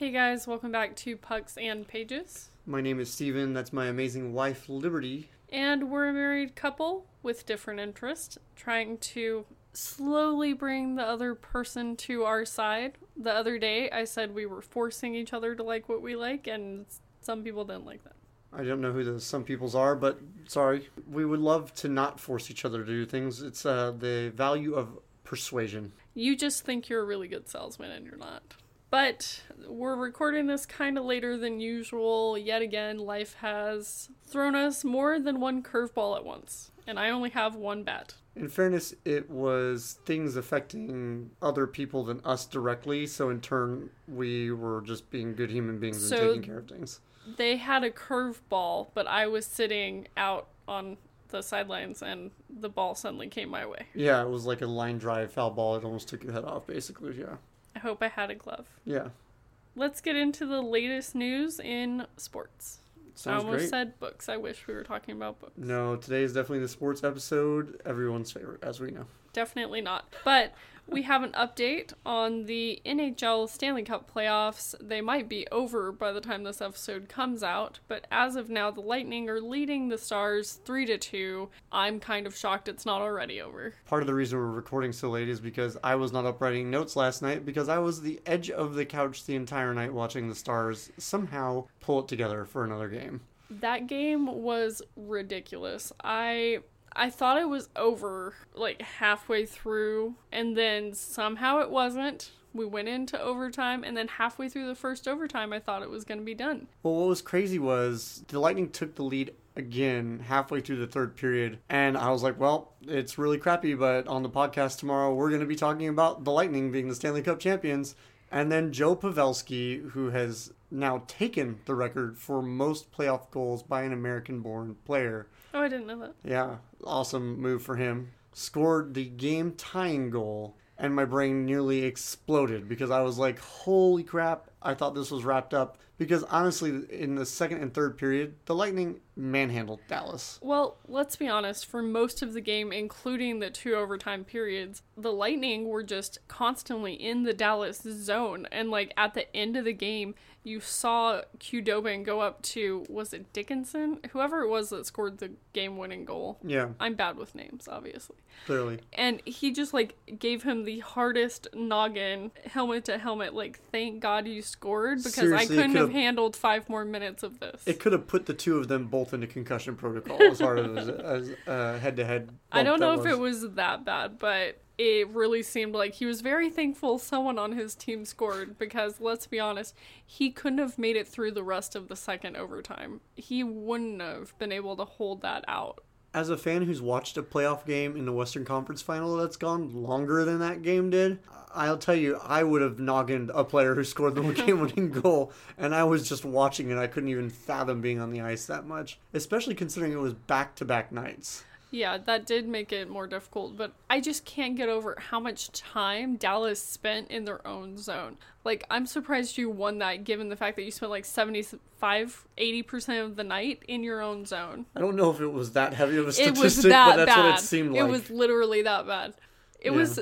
Hey guys, welcome back to Pucks and Pages. My name is Steven. That's my amazing wife, Liberty. And we're a married couple with different interests, trying to slowly bring the other person to our side. The other day, I said we were forcing each other to like what we like, and some people didn't like that. I don't know who the some people's are, but sorry. We would love to not force each other to do things. It's uh, the value of persuasion. You just think you're a really good salesman, and you're not. But we're recording this kind of later than usual. Yet again, life has thrown us more than one curveball at once, and I only have one bat. In fairness, it was things affecting other people than us directly, so in turn, we were just being good human beings So- and taking care of things. They had a curveball, but I was sitting out on the sidelines, and the ball suddenly came my way. Yeah, it was like a line drive foul ball. It almost took your head off, basically. Yeah. I hope I had a glove. Yeah. Let's get into the latest news in sports. I Sounds almost great. said books. I wish we were talking about books. No, today is definitely the sports episode. Everyone's favorite, as we know. Definitely not. But we have an update on the NHL Stanley Cup playoffs. They might be over by the time this episode comes out, but as of now, the Lightning are leading the Stars 3 to 2. I'm kind of shocked it's not already over. Part of the reason we're recording so late is because I was not up writing notes last night because I was the edge of the couch the entire night watching the Stars somehow pull it together for another game. That game was ridiculous. I I thought it was over like halfway through and then somehow it wasn't. We went into overtime and then halfway through the first overtime I thought it was going to be done. Well, what was crazy was the Lightning took the lead again halfway through the third period, and I was like, well, it's really crappy, but on the podcast tomorrow, we're going to be talking about the Lightning being the Stanley Cup champions. And then Joe Pavelski, who has now taken the record for most playoff goals by an American born player, Oh, I didn't know that. Yeah, awesome move for him. Scored the game tying goal, and my brain nearly exploded because I was like, holy crap, I thought this was wrapped up. Because honestly, in the second and third period, the Lightning manhandled Dallas. Well, let's be honest, for most of the game, including the two overtime periods, the Lightning were just constantly in the Dallas zone. And, like, at the end of the game, you saw Khudobin go up to, was it Dickinson? Whoever it was that scored the game winning goal. Yeah, I'm bad with names, obviously. clearly. And he just, like, gave him the hardest noggin, helmet to helmet, like, thank God you scored because I Seriously, it couldn't have handled five more minutes of this. It could have put the two of them both into concussion protocol as hard as as uh, head-to-head. I don't know if that it was that bad, but it really seemed like he was very thankful someone on his team scored because let's be honest, he couldn't have made it through the rest of the second overtime. He wouldn't have been able to hold that out. As a fan who's watched a playoff game in the Western Conference final that's gone longer than that game did, I'll tell you, I would have noggined a player who scored the game winning goal, and I was just watching it. I couldn't even fathom being on the ice that much, especially considering it was back to back nights. Yeah, that did make it more difficult, but I just can't get over how much time Dallas spent in their own zone. Like, I'm surprised you won that given the fact that you spent like 75, 80% of the night in your own zone. I don't know if it was that heavy of a statistic, it was that but that's bad. what it seemed like. It was literally that bad. It Yeah. was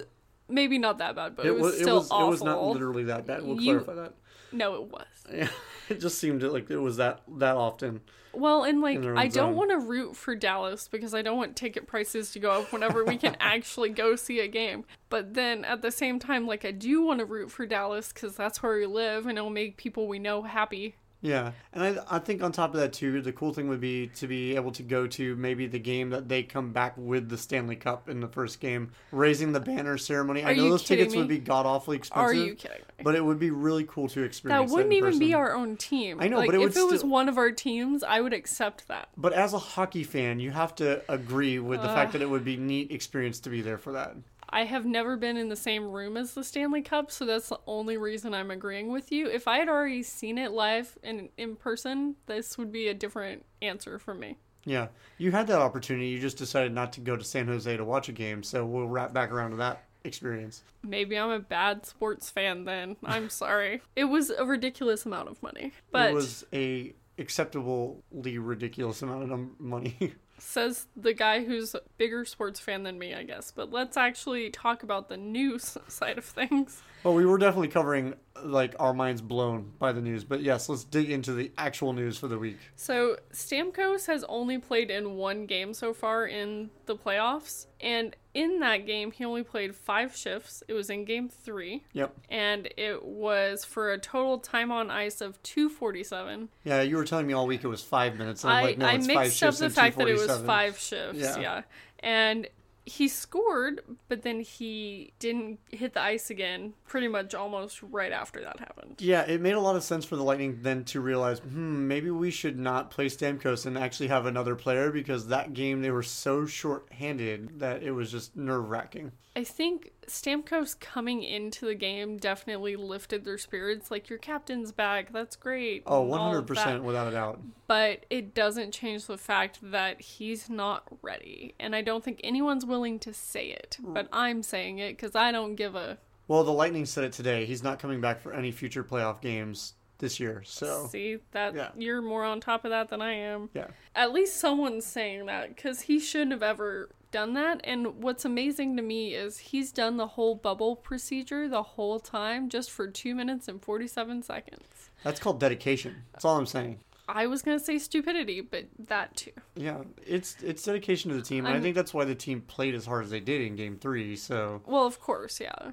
maybe not that bad, but it, it was, was, it still was, awful. it was not literally that bad. We'll You- clarify that. no, it was. Yeah, it just seemed like it was that that often. Well, and like In their own I don't want to root for Dallas because I don't want ticket prices to go up whenever we can actually go see a game. But then at the same time, like I do want to root for Dallas because that's where we live and it'll make people we know happy. Yeah, and I, I think on top of that too, the cool thing would be to be able to go to maybe the game that they come back with the Stanley Cup in the first game, raising the banner ceremony. I Are know you those tickets kidding would be god awfully expensive. Are you kidding me? But it would be really cool to experience. That wouldn't in even be our own team. I know, like, but it if it was still- one of our teams, I would accept that. But as a hockey fan, you have to agree with the fact that it would be neat experience to be there for that. I have never been in the same room as the Stanley Cup, so that's the only reason I'm agreeing with you. If I had already seen it live and in person, this would be a different answer for me. Yeah, you had that opportunity. You just decided not to go to San Jose to watch a game. So we'll wrap back around to that experience. Maybe I'm a bad sports fan then. I'm sorry. It was a ridiculous amount of money. But it was a acceptably ridiculous amount of money. says the guy who's a bigger sports fan than me, I guess. But let's actually talk about the news side of things. Well, we were definitely covering like our minds blown by the news, but yes, let's dig into the actual news for the week. So, Stamkos has only played in one game so far in the playoffs, and in that game, he only played five shifts. It was in game three, Yep. and it was for a total time on ice of 247. Yeah, you were telling me all week it was five minutes. I, like, no, I mixed up shifts the fact that it was five shifts. Yeah. Yeah. And he scored, but then he didn't hit the ice again pretty much almost right after that happened. Yeah, it made a lot of sense for the Lightning then to realize, hmm, maybe we should not play Stamkos and actually have another player because that game they were so short-handed that it was just nerve-wracking. I think Stamkos coming into the game definitely lifted their spirits. Like, your captain's back. That's great. Oh, and all of 100% without a doubt. But it doesn't change the fact that he's not ready. And I don't think anyone's willing to say it. Mm. But I'm saying it because I don't give a. Well, the Lightning said it today. He's not coming back for any future playoff games this year. So, See that yeah. you're more on top of that than I am. yeah. At least someone's saying that because he shouldn't have ever done that. And what's amazing to me is he's done the whole bubble procedure the whole time just for two minutes and 47 seconds. That's called dedication. That's all I'm saying. I was gonna say stupidity, but that too. Yeah, it's it's dedication to the team. and I I'm- think that's why the team played as hard as they did in game 3. So, Well, of course, yeah.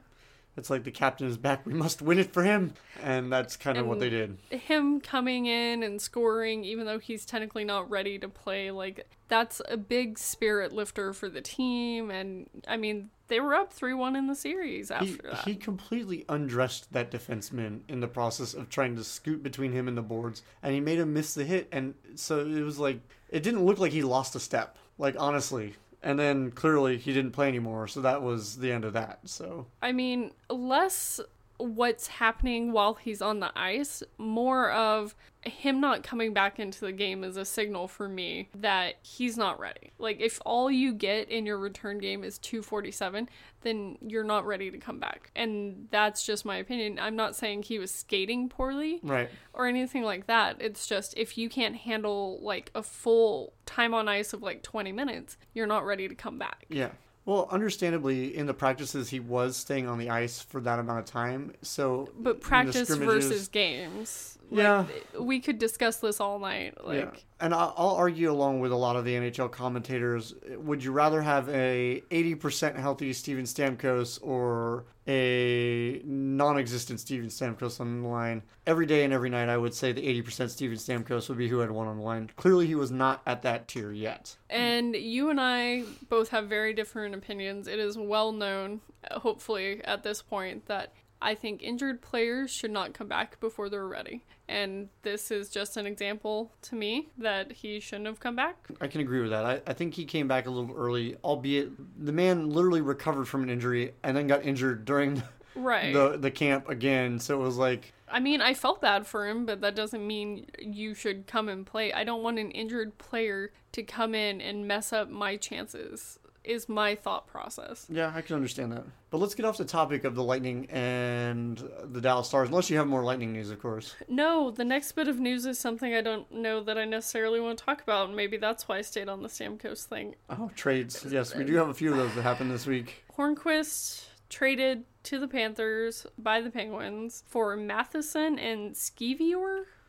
It's like the captain is back. We must win it for him. And that's kind of what they did. Him coming in and scoring, even though he's technically not ready to play, like that's a big spirit lifter for the team. And I mean, they were up three one in the series after He, that. he completely undressed that defenseman in the process of trying to scoot between him and the boards, and he made him miss the hit. And so it was like it didn't look like he lost a step, like honestly. And then clearly he didn't play anymore, so that was the end of that. So I mean, less what's happening while he's on the ice, more of him not coming back into the game is a signal for me that he's not ready. Like if all you get in your return game is 247, then you're not ready to come back. And that's just my opinion. I'm not saying he was skating poorly right, or anything like that. It's just if you can't handle like a full time on ice of like 20 minutes, you're not ready to come back. yeah. Well, understandably, in the practices he was staying on the ice for that amount of time. So, But practice versus games. Yeah. We could discuss this all night. Like, yeah. And I'll argue along with a lot of the NHL commentators. Would you rather have a 80% healthy Steven Stamkos or a non-existent Steven Stamkos on the line? Every day and every night, I would say the 80% Steven Stamkos would be who had won on the line. Clearly, he was not at that tier yet. and you and I both have very different opinions. It is well known, hopefully, at this point, that I think injured players should not come back before they're ready. And this is just an example to me that he shouldn't have come back. I can agree with that. I, I think he came back a little early, albeit the man literally recovered from an injury and then got injured during Right. the the camp again. So it was like, I mean, I felt bad for him, but that doesn't mean you should come and play. I don't want an injured player to come in and mess up my chances, is my thought process. Yeah, I can understand that. But let's get off the topic of the Lightning and the Dallas Stars, unless you have more Lightning news, of course. No, the next bit of news is something I don't know that I necessarily want to talk about, and maybe that's why I stayed on the Stamkos thing. Oh, trades. Yes, we do have a few of those that happened this week. Hornqvist traded to the Panthers by the Penguins for Matheson and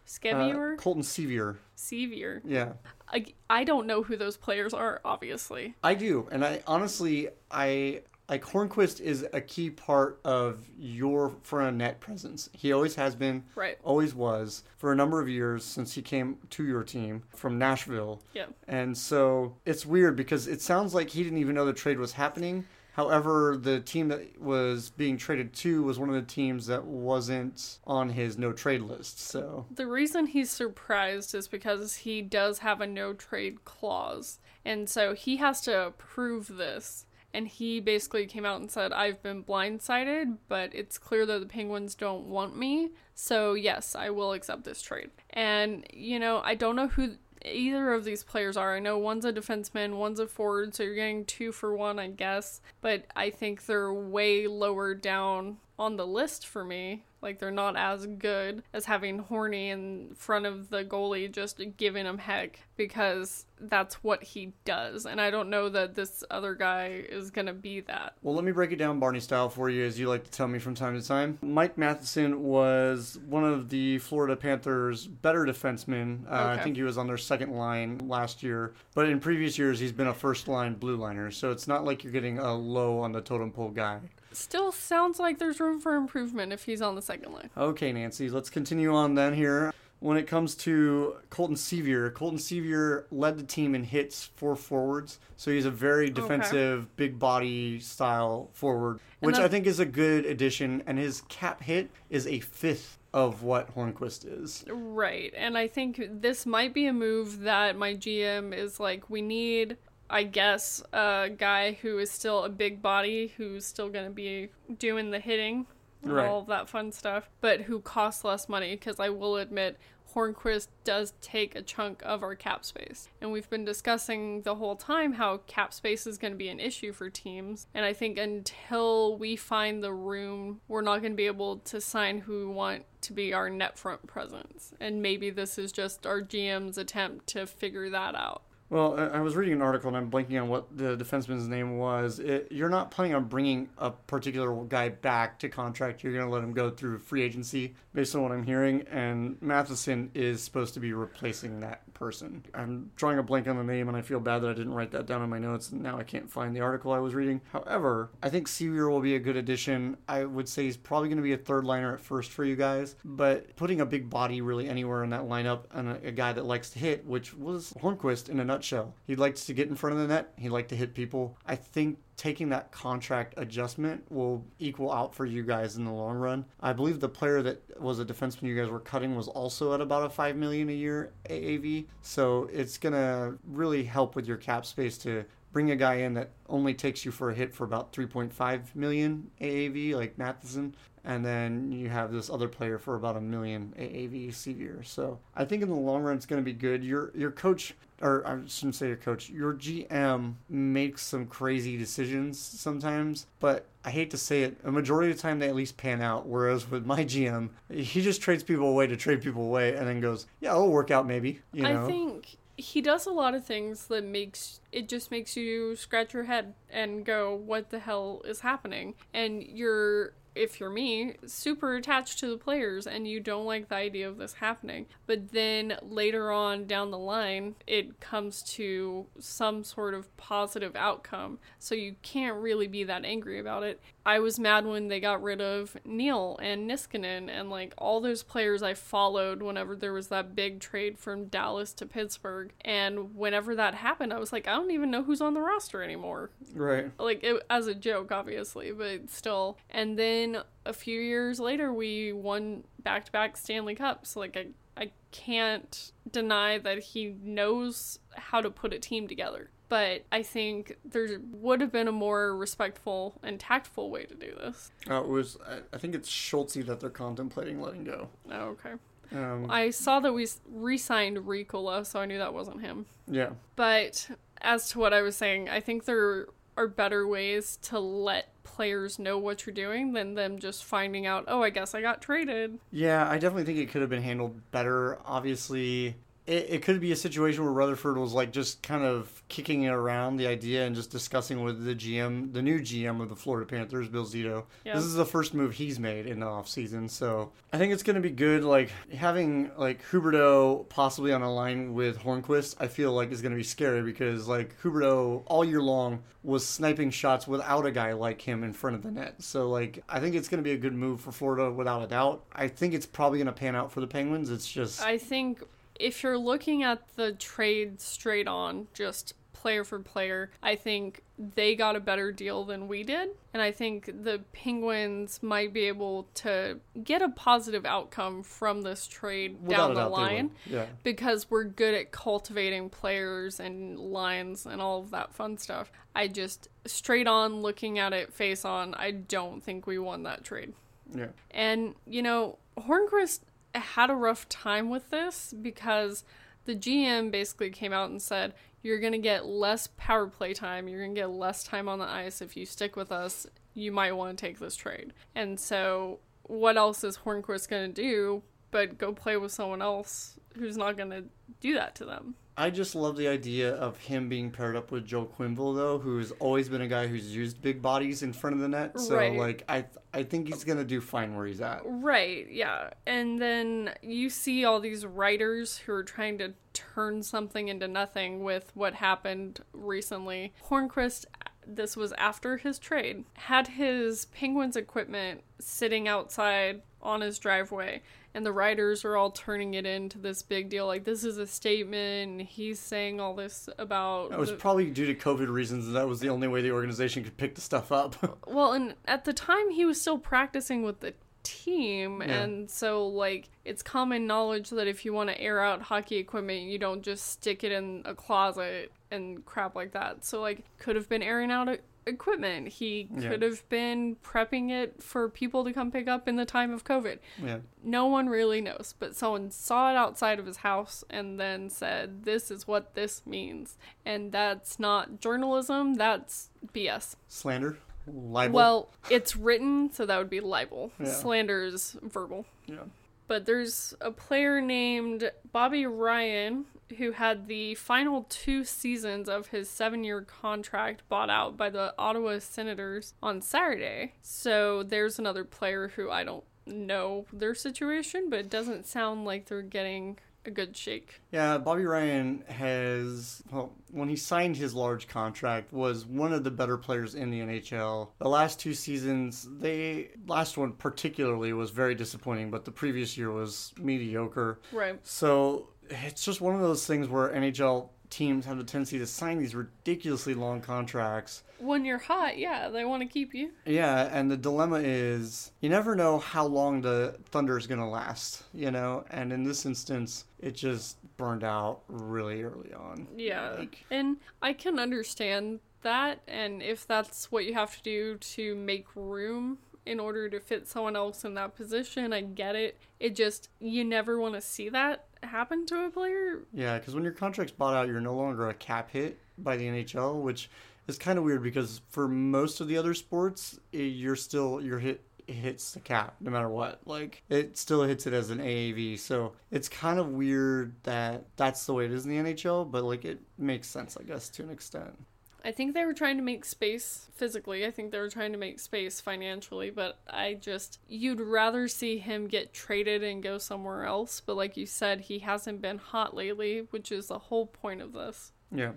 Skeevior? Uh, Colton Sceviour. Sceviour. Yeah. I, I don't know who those players are, obviously. I do. And I honestly, I like Hornqvist is a key part of your front of net presence. He always has been, Right. always was, for a number of years since he came to your team from Nashville. Yeah. And so it's weird because it sounds like he didn't even know the trade was happening. However, the team that was being traded to was one of the teams that wasn't on his no trade list. So, The reason he's surprised is because he does have a no trade clause. And so he has to prove this. And he basically came out and said, I've been blindsided, but it's clear that the Penguins don't want me. So, yes, I will accept this trade. And, you know, I don't know who either of these players are. I know one's a defenseman, one's a forward, so you're getting two for one, I guess. But I think they're way lower down on the list for me. Like they're not as good as having Horny in front of the goalie just giving him heck because that's what he does. And I don't know that this other guy is going to be that. Well, let me break it down Barney style for you, as you like to tell me from time to time. Mike Matheson was one of the Florida Panthers' better defensemen. Uh, I think he was on their second line last year. But in previous years, he's been a first line blue liner. So it's not like you're getting a low on the totem pole guy. Still sounds like there's room for improvement if he's on the second line. Okay, Nancy, let's continue on then here. When it comes to Colton Sceviour, Colton Sceviour led the team in hits for forwards. So he's a very defensive, big body style forward, And which I think is a good addition. And his cap hit is a fifth of what Hornqvist is. Right. And I think this might be a move that my GM is like, we need, I guess, a guy who is still a big body, who's still going to be doing the hitting and Right. all of that fun stuff, but who costs less money. Because I will admit, Hornqvist does take a chunk of our cap space. And we've been discussing the whole time how cap space is going to be an issue for teams. And I think until we find the room, we're not going to be able to sign who we want to be our net front presence. And maybe this is just our GM's attempt to figure that out. Well, I was reading an article and I'm blanking on what the defenseman's name was. It, you're not planning on bringing a particular guy back to contract. You're going to let him go through free agency, based on what I'm hearing. And Matheson is supposed to be replacing that person. I'm drawing a blank on the name, and I feel bad that I didn't write that down in my notes. And now I can't find the article I was reading. However, I think Sceviour will be a good addition. I would say he's probably going to be a third liner at first for you guys, but putting a big body really anywhere in that lineup and a, a guy that likes to hit, which was Hornqvist in a nutshell. He likes to get in front of the net. He liked to hit people. I think taking that contract adjustment will equal out for you guys in the long run. I believe the player that was a defenseman you guys were cutting was also at about a five million a year AAV. So it's gonna really help with your cap space to bring a guy in that only takes you for a hit for about 3.5 million AAV, like Matheson, and then you have this other player for about a million AAV Sceviour. So I think in the long run it's going to be good. Your your coach, or I shouldn't say your coach, your GM makes some crazy decisions sometimes, but I hate to say it, a majority of the time they at least pan out. Whereas with my GM, he just trades people away to trade people away, and then goes, "Yeah, it'll work out maybe." You know. I think he does a lot of things that makes it just makes you scratch your head and go, "What the hell is happening?" And you're if you're me, super attached to the players and you don't like the idea of this happening. But then later on down the line, it comes to some sort of positive outcome. So you can't really be that angry about it. I was mad when they got rid of Neal and Niskanen and like all those players I followed whenever there was that big trade from Dallas to Pittsburgh. And whenever that happened, I was like, I don't even know who's on the roster anymore right. like it, as a joke obviously but still and then a few years later we won back-to-back stanley cups. Like i i can't deny that he knows how to put a team together. But i think there would have been a more respectful and tactful way to do this. Uh, it was I, think it's Schultz that they're contemplating letting go. oh, okay. Um, i saw that we s- re-signed Riikola so i knew that wasn't him. Yeah. But as to what I was saying, I think there are better ways to let players know what you're doing than them just finding out, oh, I guess I got traded. Yeah, I definitely think it could have been handled better. Obviously, it, it could be a situation where Rutherford was like just kind of kicking it around the idea and just discussing with the GM, the new GM of the Florida Panthers, Bill Zito. Yeah. This is the first move he's made in the offseason. So I think it's going to be good. Like having like Huberdeau possibly on a line with Hornqvist, I feel like is going to be scary because like Huberdeau all year long was sniping shots without a guy like him in front of the net. So like I think it's going to be a good move for Florida without a doubt. I think it's probably going to pan out for the Penguins. It's just I think if you're looking at the trade straight on, just player for player, I think they got a better deal than we did. And I think the Penguins might be able to get a positive outcome from this trade without down the line. Yeah. because we're good at cultivating players and lines and all of that fun stuff. I just straight on looking at it face on, I don't think we won that trade. Yeah. And you know, Hornqvist had a rough time with this because the GM basically came out and said, "You're going to get less power play time. You're going to get less time on the ice if you stick with us you might want to take this trade. And so, what else is Hornqvist going to do but go play with someone else who's not going to do that to them? I just love the idea of him being paired up with Joel Quenneville, though, who's always been a guy who's used big bodies in front of the net. So, Right. like, I I think he's gonna do fine where he's at. Right, yeah. And then you see all these writers who are trying to turn something into nothing with what happened recently. Hornqvist, this was after his trade, had his Penguins equipment sitting outside on his driveway. And the writers are all turning it into this big deal. Like, this is a statement. He's saying all this about. It was the- probably due to COVID reasons. and That was the only way the organization could pick the stuff up. Well, and at the time he was still practicing with the team, Yeah. and so like it's common knowledge that if you want to air out hockey equipment, you don't just stick it in a closet and crap like that. So like could have been airing out equipment. He Yeah. could have been prepping it for people to come pick up in the time of COVID. yeah, No one really knows, but someone saw it outside of his house and then said, "This is what this means." And that's not journalism, that's BS. slander, libel. Well, it's written, so that would be libel. Yeah. Slander is verbal. yeah, But there's a player named Bobby Ryan who had the final two seasons of his seven year contract bought out by the Ottawa Senators on Saturday. So there's another player who I don't know their situation, but it doesn't sound like they're getting a good shake. yeah. Bobby Ryan has well, when he signed his large contract, was one of the better players in the NHL. The last two seasons, they last one particularly was very disappointing, but the previous year was mediocre. Right. So it's just one of those things where NHL teams have the tendency to sign these ridiculously long contracts. When you're hot, yeah, they want to keep you. Yeah, and the dilemma is you never know how long the thunder is going to last, you know? And in this instance, it just burned out really early on. Yeah. Like, And I can understand that, and if that's what you have to do to make room in order to fit someone else in that position, I get it. It just, you never want to see that happen to a player. yeah, because when your contract's bought out, you're no longer a cap hit by the NHL, which is kind of weird because for most of the other sports, eh, you're still, your hit hits the cap no matter what. Like, it still hits it as an AAV. So it's kind of weird that that's the way it is in the NHL, but like, it makes sense, I guess, to an extent. I think they were trying to make space physically. I think they were trying to make space financially, but I just, you'd rather see him get traded and go somewhere else. But like you said, he hasn't been hot lately, which is the whole point of this. Yeah.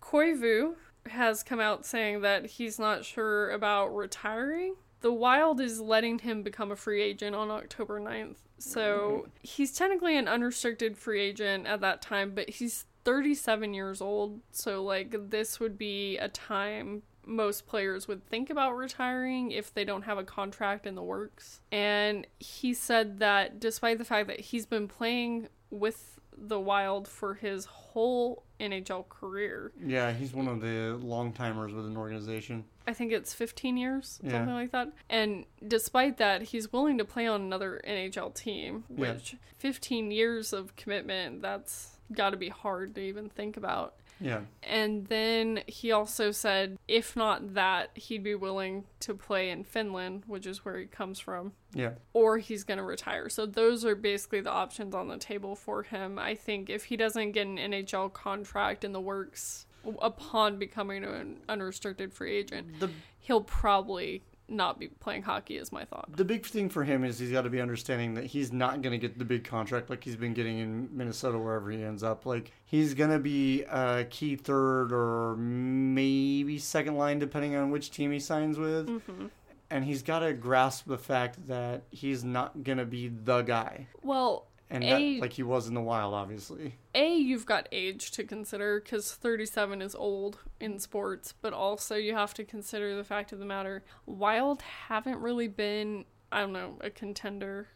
Koivu has come out saying that he's not sure about retiring. The Wild is letting him become a free agent on October 9th. So mm-hmm. he's technically an unrestricted free agent at that time, but he's 37 years old. So, like, this would be a time most players would think about retiring if they don't have a contract in the works. And he said that despite the fact that he's been playing with the Wild for his whole NHL career, Yeah, he's one of the long timers with an organization. I think it's 15 years, Yeah. something like that. And despite that, he's willing to play on another NHL team, Yeah. which 15 years of commitment, that's got to be hard to even think about. Yeah. And then he also said, if not that, he'd be willing to play in Finland, which is where he comes from, Yeah. or he's going to retire. So those are basically the options on the table for him. I think if he doesn't get an NHL contract in the works upon becoming an unrestricted free agent, The he'll probably not be playing hockey, is my thought. the big thing for him is he's got to be understanding that he's not going to get the big contract like he's been getting in Minnesota wherever he ends up. Like he's going to be a key third or maybe second line depending on which team he signs with. hmm And he's got to grasp the fact that he's not going to be the guy. Well, And A- that, like he was in the wild obviously. A, you've got age to consider because 37 is old in sports, but also you have to consider the fact of the matter Wild haven't really been, I don't know, a contender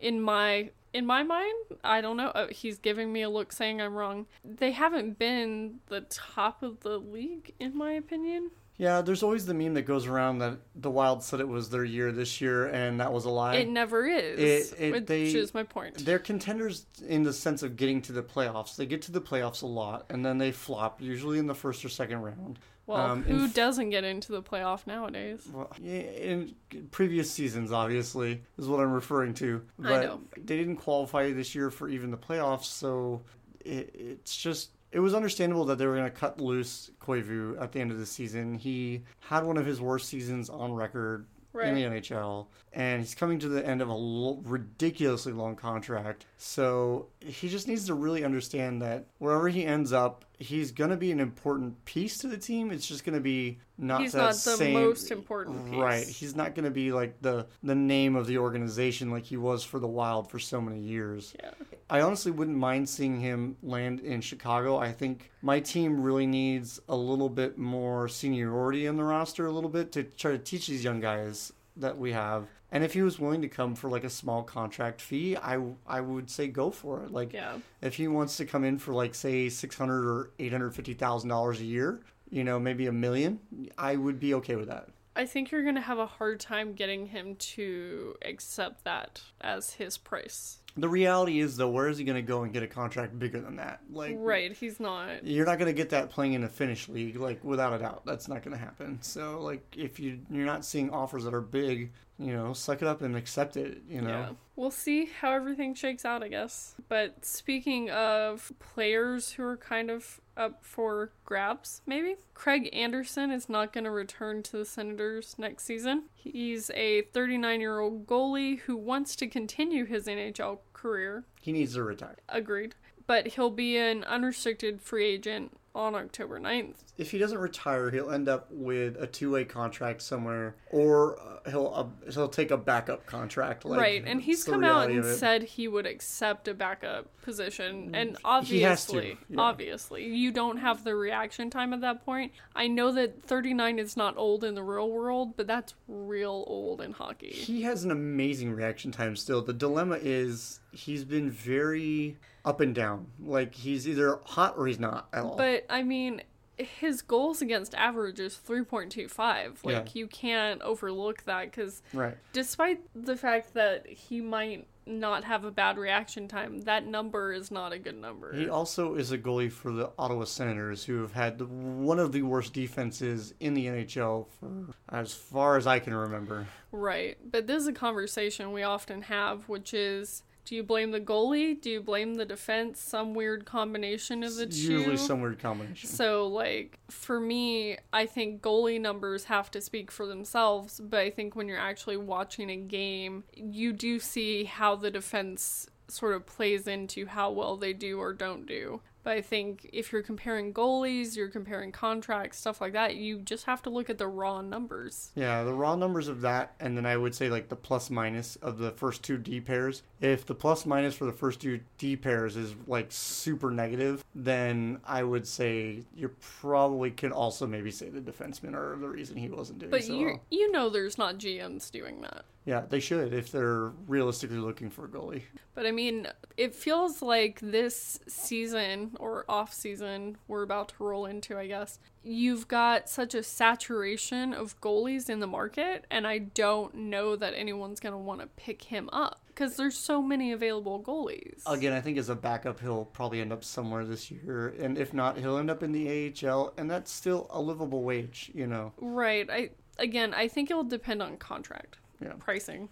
in my in my mind. I don't know. Uh, he's giving me a look saying I'm wrong. They haven't been the top of the league in my opinion. Yeah, there's always the meme that goes around that the Wild said it was their year this year and that was a lie. It never is, It- it- which they- is my point. They're contenders in the sense of getting to the playoffs. They get to the playoffs a lot and then they flop, usually in the first or second round. Well, Um, who f- doesn't get into the playoff nowadays? Well, yeah, in previous seasons, obviously, is what I'm referring to. I But know. they didn't qualify this year for even the playoffs, so it, it's just. It was understandable that they were going to cut loose Koivu at the end of the season. He had one of his worst seasons on record in the NHL, and he's coming to the end of a l- ridiculously long contract. So he just needs to really understand that wherever he ends up, he's going to be an important piece to the team. It's just going to be not He's not the same, most important piece. Right. He's not going to be like the the name of the organization like he was for the Wild for so many years. Yeah. I honestly wouldn't mind seeing him land in Chicago. I think my team really needs a little bit more seniority in the roster, a little bit to try to teach these young guys that we have. And if he was willing to come for like a small contract fee, I I would say go for it. Like Yeah. if he wants to come in for like say six hundred or eight hundred fifty thousand dollars a year, you know, maybe a million, I would be okay with that. I think you're going to have a hard time getting him to accept that as his price. The reality is though, where is he going to go and get a contract bigger than that? Like Right. He's not. You're not going to get that playing in a Finnish league, like without a doubt. That's not going to happen. So, like, if you you're not seeing offers that are big, you know, suck it up and accept it. You know, Yeah. We'll see how everything shakes out, I guess. But speaking of players who are kind of up for grabs, maybe, Craig Anderson is not going to return to the Senators next season. He's a 39 year old goalie who wants to continue his NHL career. he needs to retire. Agreed. But he'll be an unrestricted free agent on October 9th. If he doesn't retire, he'll end up with a two way contract somewhere, or uh, he'll uh, he'll take a backup contract. Like, right, and he's come out and said he would accept a backup position, and has to, obviously, yeah. obviously, you don't have the reaction time at that point. I know that 39 is not old in the real world, but that's real old in hockey. He has an amazing reaction time still. The dilemma is he's been very up and down. Like he's either hot or he's not at all. But I mean, his goals against average is 3.25. Like Yeah. you can't overlook that cuz right. despite the fact that he might not have a bad reaction time, that number is not a good number. He also is a goalie for the Ottawa Senators, who have had one of the worst defenses in the NHL for as far as I can remember. Right. But this is a conversation we often have, which is do you blame the goalie? Do you blame the defense? Some weird combination of the It's two. usually some weird combination. So, like, for me, I think goalie numbers have to speak for themselves, but I think when you're actually watching a game, you do see how the defense sort of plays into how well they do or don't do. But I think if you're comparing goalies, you're comparing contracts, stuff like that, you just have to look at the raw numbers. Yeah, the raw numbers of that, and then I would say like the plus minus of the first two D pairs. If the plus minus for the first two D pairs is like super negative, then I would say you probably could also maybe say the defensemen are the reason he wasn't doing But so you well. you know there's not GMs doing that. Yeah, they should if they're realistically looking for a goalie. But I mean, it feels like this season or off season we're about to roll into, I guess. You've got such a saturation of goalies in the market, and I don't know that anyone's going to want to pick him up because there's so many available goalies. Again, I think as a backup, he'll probably end up somewhere this year, and if not, he'll end up in the AHL, and that's still a livable wage, you know. Right. I again, I think it'll depend on contract Yeah. pricing.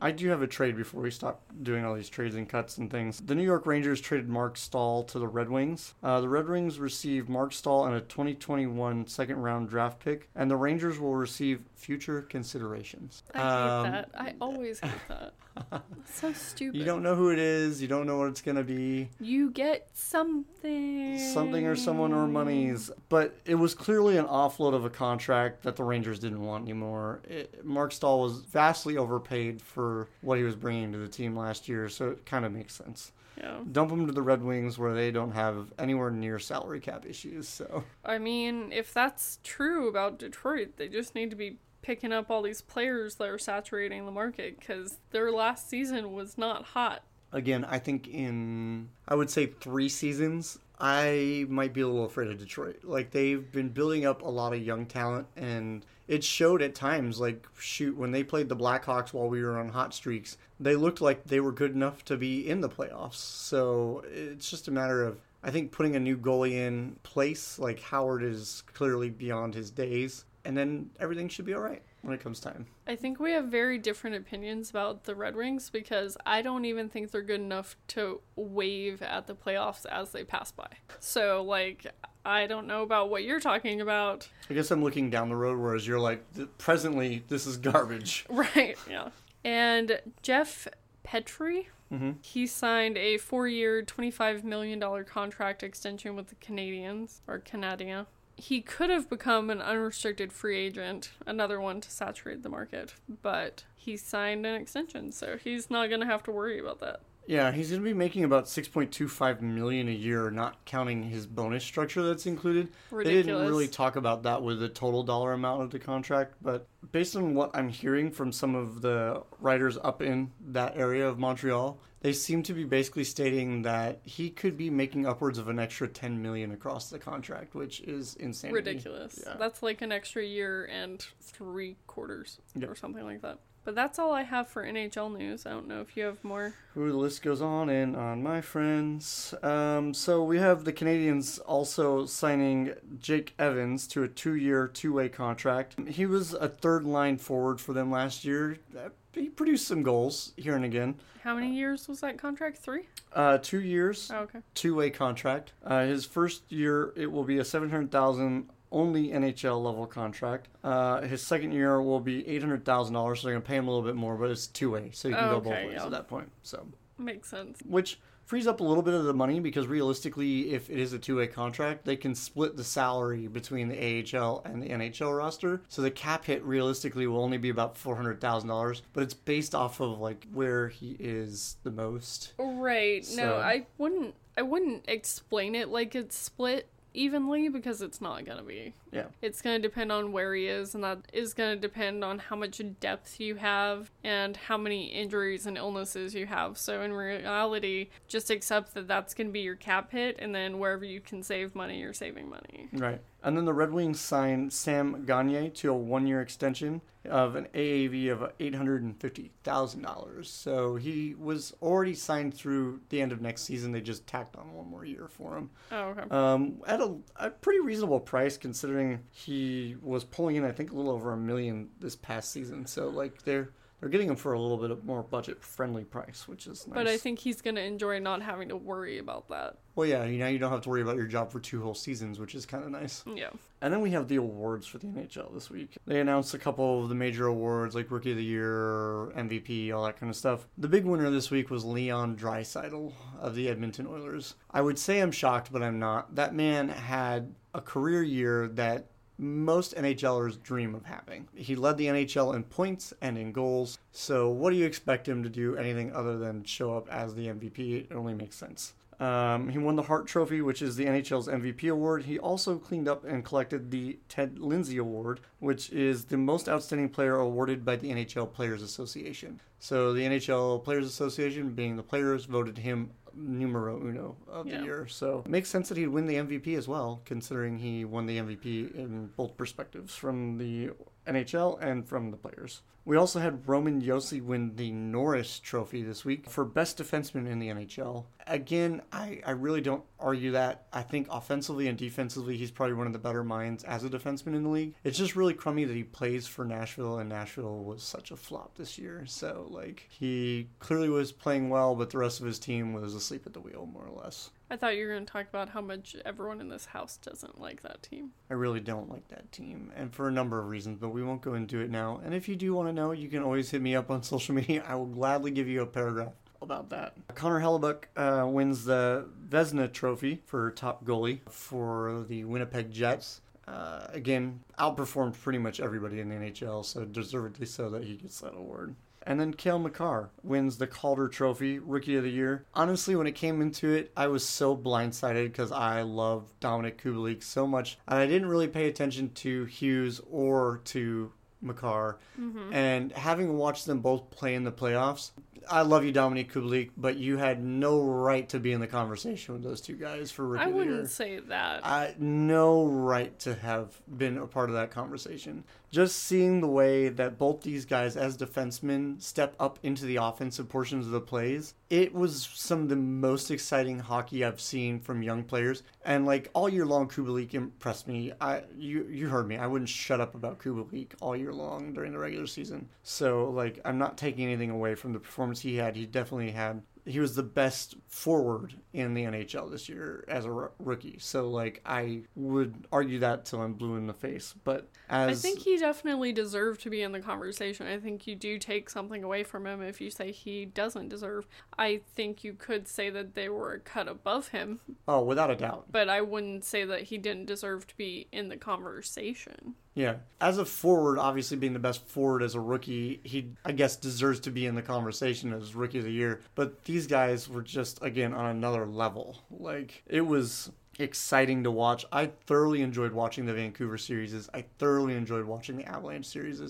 I do have a trade before we stop doing all these trades and cuts and things. The New York Rangers traded Marc Staal to the Red Wings. Uh, the Red Wings received Marc Staal and a 2021 second round draft pick, and the Rangers will receive future considerations. I hate Um, that. I always hate that. So stupid. You don't know who it is. You don't know what it's gonna be. You get something. Something or someone or monies. But it was clearly an offload of a contract that the Rangers didn't want anymore. It, Marc Staal was vastly overpaid for what he was bringing to the team last year, so it kind of makes sense. Yeah. Dump him to the Red Wings where they don't have anywhere near salary cap issues. So I mean, if that's true about Detroit, they just need to be picking up all these players that are saturating the market because their last season was not hot. again, I think in I would say three seasons, I might be a little afraid of Detroit. Like they've been building up a lot of young talent and it showed at times like shoot when they played the Blackhawks while we were on hot streaks, they looked like they were good enough to be in the playoffs. So it's just a matter of I think putting a new goalie in place, like Howard is clearly beyond his days, and then everything should be all right when it comes time. I think we have very different opinions about the Red Wings because I don't even think they're good enough to wave at the playoffs as they pass by. So, like, I don't know about what you're talking about. I guess I'm looking down the road, whereas you're like, presently, this is garbage. Right, yeah. And Jeff Petry, Mm-hmm. he signed a four year, $25 million contract extension with the Canadiens, or Canada. He could have become an unrestricted free agent, another one to saturate the market, but he signed an extension, so he's not going to have to worry about that. Yeah, he's going to be making about 6.25 million a year, not counting his bonus structure that's included. Ridiculous. They didn't really talk about that with the total dollar amount of the contract, but based on what I'm hearing from some of the writers up in that area of Montreal, they seem to be basically stating that he could be making upwards of an extra 10 million across the contract, which is insane. Ridiculous. Yeah. That's like an extra year and three quarters Yep. or something like that. But that's all I have for NHL news. I don't know if you have more. Ooh, the list goes on and on, my friends. Um, so we have the Canadiens also signing Jake Evans to a two-year, two-way contract. He was a third-line forward for them last year. Uh, He produced some goals here and again. How many years was that contract? Three? Uh, two years, Oh, okay. two-way contract. Uh, his first year, it will be a seven hundred thousand only NHL level contract. Uh, his second year will be eight hundred thousand dollars. So they're gonna pay him a little bit more, but it's two-way, so you can go both ways yeah. at that point. So Makes sense. which frees up a little bit of the money because realistically, if it is a two-way contract, they can split the salary between the AHL and the NHL roster. So the cap hit realistically will only be about four hundred thousand dollars, but it's based off of like where he is the most. Right. So- No, I wouldn't. I wouldn't explain it like it's split evenly because it's not gonna be. Yeah. It's gonna depend on where he is, and that is gonna depend on how much depth you have and how many injuries and illnesses you have. So in reality, just accept that that's gonna be your cap hit, and then wherever you can save money, you're saving money. Right. And then the Red Wings signed Sam Gagner to a one-year extension of an AAV of eight hundred and fifty thousand dollars. So he was already signed through the end of next season. They just tacked on one more year for him. Oh, okay. um, at a, a pretty reasonable price considering he was pulling in I think a little over a million this past season. So like they're they're getting him for a little bit of more budget friendly price, which is nice. But I think he's gonna enjoy not having to worry about that. well, yeah, you now you don't have to worry about your job for two whole seasons, which is kind of nice. Yeah. And then we have the awards for the NHL this week. They announced a couple of the major awards like Rookie of the Year, MVP, all that kind of stuff. The big winner this week was Leon Draisaitl of the Edmonton Oilers. I would say I'm shocked, but I'm not. That man had a career year that most NHLers dream of having. He led the NHL in points and in goals. So what do you expect him to do anything other than show up as the MVP? It only makes sense. Um, he won the Hart Trophy, which is the NHL's MVP award. He also cleaned up and collected the Ted Lindsay Award, which is the most outstanding player awarded by the NHL Players Association. So the NHL Players Association, being the players, voted him numero uno of Yeah. the year. So it makes sense that he'd win the MVP as well, considering he won the MVP in both perspectives from the NHL and from the players. We also had Roman Josi win the Norris Trophy this week for best defenseman in the NHL. Again, I, I really don't argue that. I think offensively and defensively, he's probably one of the better minds as a defenseman in the league. It's just really crummy that he plays for Nashville, and Nashville was such a flop this year. So, like, he clearly was playing well, but the rest of his team was asleep at the wheel, more or less. I thought you were going to talk about how much everyone in this house doesn't like that team. I really don't like that team, and for a number of reasons, but we won't go into it now. And if you do want to know, you can always hit me up on social media. I will gladly give you a paragraph about that. Connor Hellebuyck uh, wins the Vezina Trophy for top goalie for the Winnipeg Jets. Uh, again, outperformed pretty much everybody in the NHL, so deservedly so that he gets that award. And then Cale Makar wins the Calder Trophy, Rookie of the Year. Honestly, when it came into it, I was so blindsided because I love Dominik Kubalik so much. And I didn't really pay attention to Hughes or to Makar. Mm-hmm. And having watched them both play in the playoffs, I love you, Dominik Kubalik, but you had no right to be in the conversation with those two guys for rookie I wouldn't say that. I no right to have been a part of that conversation. Just seeing the way that both these guys as defensemen step up into the offensive portions of the plays, it was some of the most exciting hockey I've seen from young players. And like all year long, Kubalik impressed me. I you you heard me. I wouldn't shut up about Kubalik all year long during the regular season. So like I'm not taking anything away from the performance he had. He definitely had he was the best forward in the NHL this year as a r- rookie. So like I would argue that till I'm blue in the face. But as I think he definitely deserved to be in the conversation. I think you do take something away from him if you say he doesn't deserve. I think you could say that they were a cut above him, oh, without a doubt, but I wouldn't say that he didn't deserve to be in the conversation. Yeah. As a forward, obviously being the best forward as a rookie, he I guess deserves to be in the conversation as rookie of the year. But these guys were just again on another level. Like it was exciting to watch. I thoroughly enjoyed watching the Vancouver series. I thoroughly enjoyed watching the Avalanche series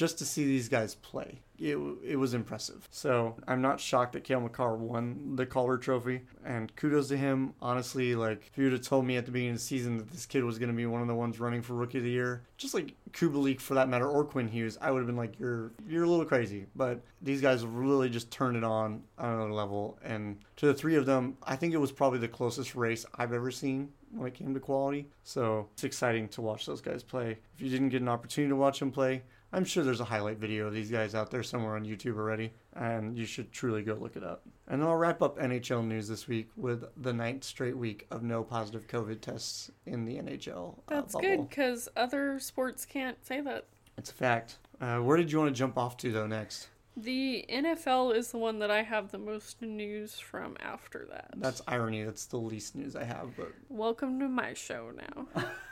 just to see these guys play. It, it was impressive. So I'm not shocked that Cale Makar won the Calder Trophy, and kudos to him. Honestly, like if you would have told me at the beginning of the season that this kid was going to be one of the ones running for Rookie of the Year, just like Kubalik for that matter, or Quinn Hughes, I would have been like, you're you're a little crazy. But these guys really just turned it on on another level, and to the three of them, I think it was probably the closest race I've ever seen when it came to quality. So it's exciting to watch those guys play. If you didn't get an opportunity to watch them play, I'm sure there's a highlight video of these guys out there somewhere on YouTube already, and you should truly go look it up. And then I'll wrap up NHL news this week with the ninth straight week of no positive COVID tests in the NHL. uh, That's bubble. good because other sports can't say that. It's a fact. Uh, where did you want to jump off to though next? The NFL is the one that I have the most news from after that. That's irony. That's the least news I have, but Welcome to my show now.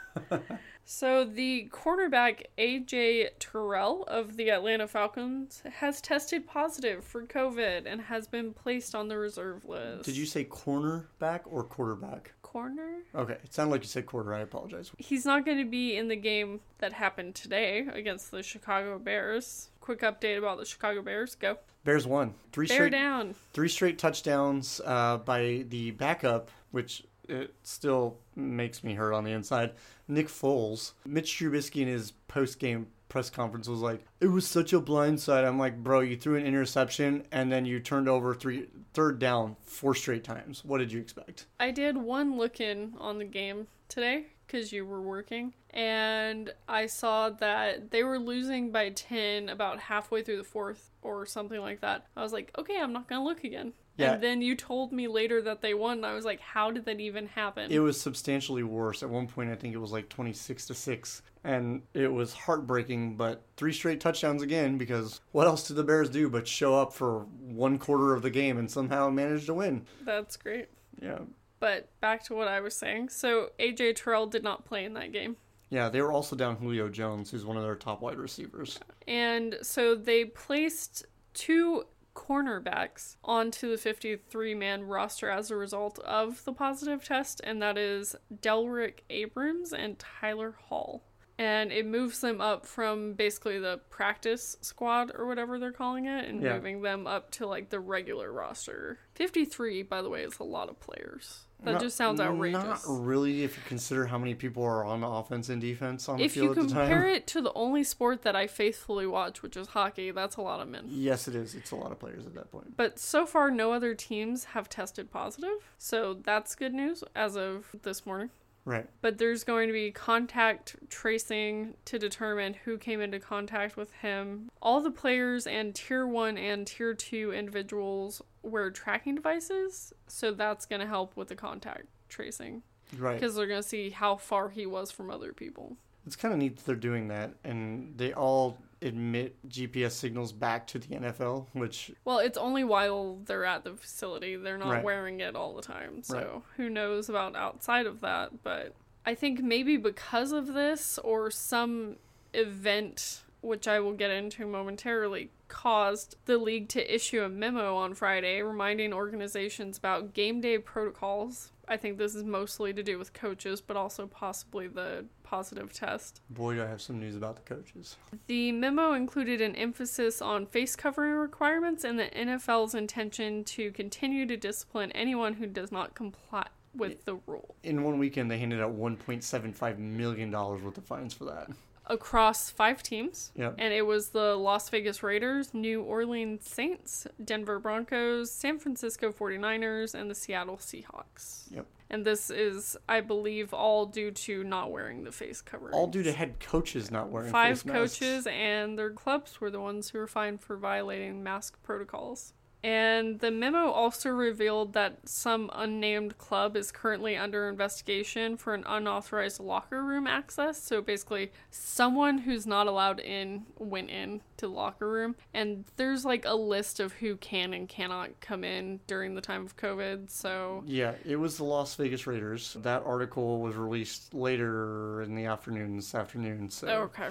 so, the cornerback AJ Terrell of the Atlanta Falcons has tested positive for COVID and has been placed on the reserve list. did you say cornerback or quarterback? corner? Okay, it sounded like you said quarter. I apologize. He's not going to be in the game that happened today against the Chicago Bears. Quick update about the Chicago Bears. Go. Bears won three Bear straight down. three straight touchdowns uh, by the backup, which it still makes me hurt on the inside. Nick Foles, Mitch Trubisky in his post game press conference was like, "It was such a blindside." I'm like, "Bro, you threw an interception and then you turned over three third down four straight times. What did you expect?" I did one look in on the game today because you were working, and I saw that they were losing by 10 about halfway through the fourth or something like that. I was like, okay, I'm not to look again. Yeah. And then you told me later that they won, and I was like, how did that even happen? It was substantially worse. At one point, I think it was like 26 to 6. And it was heartbreaking, but three straight touchdowns again because what else did the Bears do but show up for one quarter of the game and somehow manage to win? That's great. Yeah. But back to what I was saying. So AJ Terrell did not play in that game. Yeah, they were also down Julio Jones, who's one of their top wide receivers. And so they placed two cornerbacks onto the 53 man roster as a result of the positive test, and that is Delrick Abrams and Tyler Hall. And it moves them up from basically the practice squad or whatever they're calling it and Yeah. moving them up to like the regular roster. 53, by the way, is a lot of players. That Not- just sounds outrageous. Not really, if you consider how many people are on offense and defense on the if you field at the time. If you compare it to the only sport that I faithfully watch, which is hockey, that's a lot of men. Yes, it is. It's a lot of players at that point. But so far, no other teams have tested positive. So that's good news as of this morning. Right. But there's going to be contact tracing to determine who came into contact with him. All the players and tier one and tier two individuals wear tracking devices. So that's going to help with the contact tracing Right. because they're going to see how far he was from other people. It's kind of neat that they're doing that, and they all admit GPS signals back to the NFL, which Well, it's only while they're at the facility. They're not Right. wearing it all the time. So Right. who knows about outside of that. But I think maybe because of this or some event, which I will get into momentarily, caused the league to issue a memo on Friday reminding organizations about game day protocols. I think this is mostly to do with coaches, but also possibly the positive test. Boy, do I have some news about the coaches. The memo included an emphasis on face covering requirements and the NFL's intention to continue to discipline anyone who does not comply with the rule. In one weekend, they handed out $1.75 million worth of fines for that. Across five teams. Yep. And it was the Las Vegas Raiders, New Orleans Saints, Denver Broncos, San Francisco 49ers, and the Seattle Seahawks. Yep. And this is, I believe, all due to not wearing the face cover. All due to head coaches not wearing Five coaches and their clubs were the ones who were fined for violating mask protocols. And the memo also revealed that some unnamed club is currently under investigation for an unauthorized locker room access. So basically, someone who's not allowed in went in to the locker room. And there's like a list of who can and cannot come in during the time of COVID. So Yeah, it was the Las Vegas Raiders. That article was released later in the afternoon this afternoon. So Oh, okay.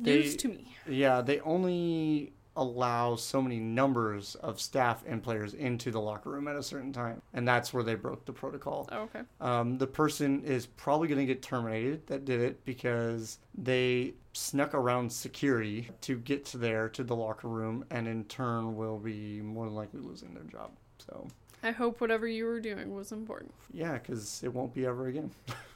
They- News to me. yeah, they only allow so many numbers of staff and players into the locker room at a certain time, and that's where they broke the protocol. Oh, okay. Um, the person is probably going to get terminated that did it because they snuck around security to get to there to the locker room, and in turn will be more than likely losing their job. So I hope whatever you were doing was important. yeah, because it won't be ever again.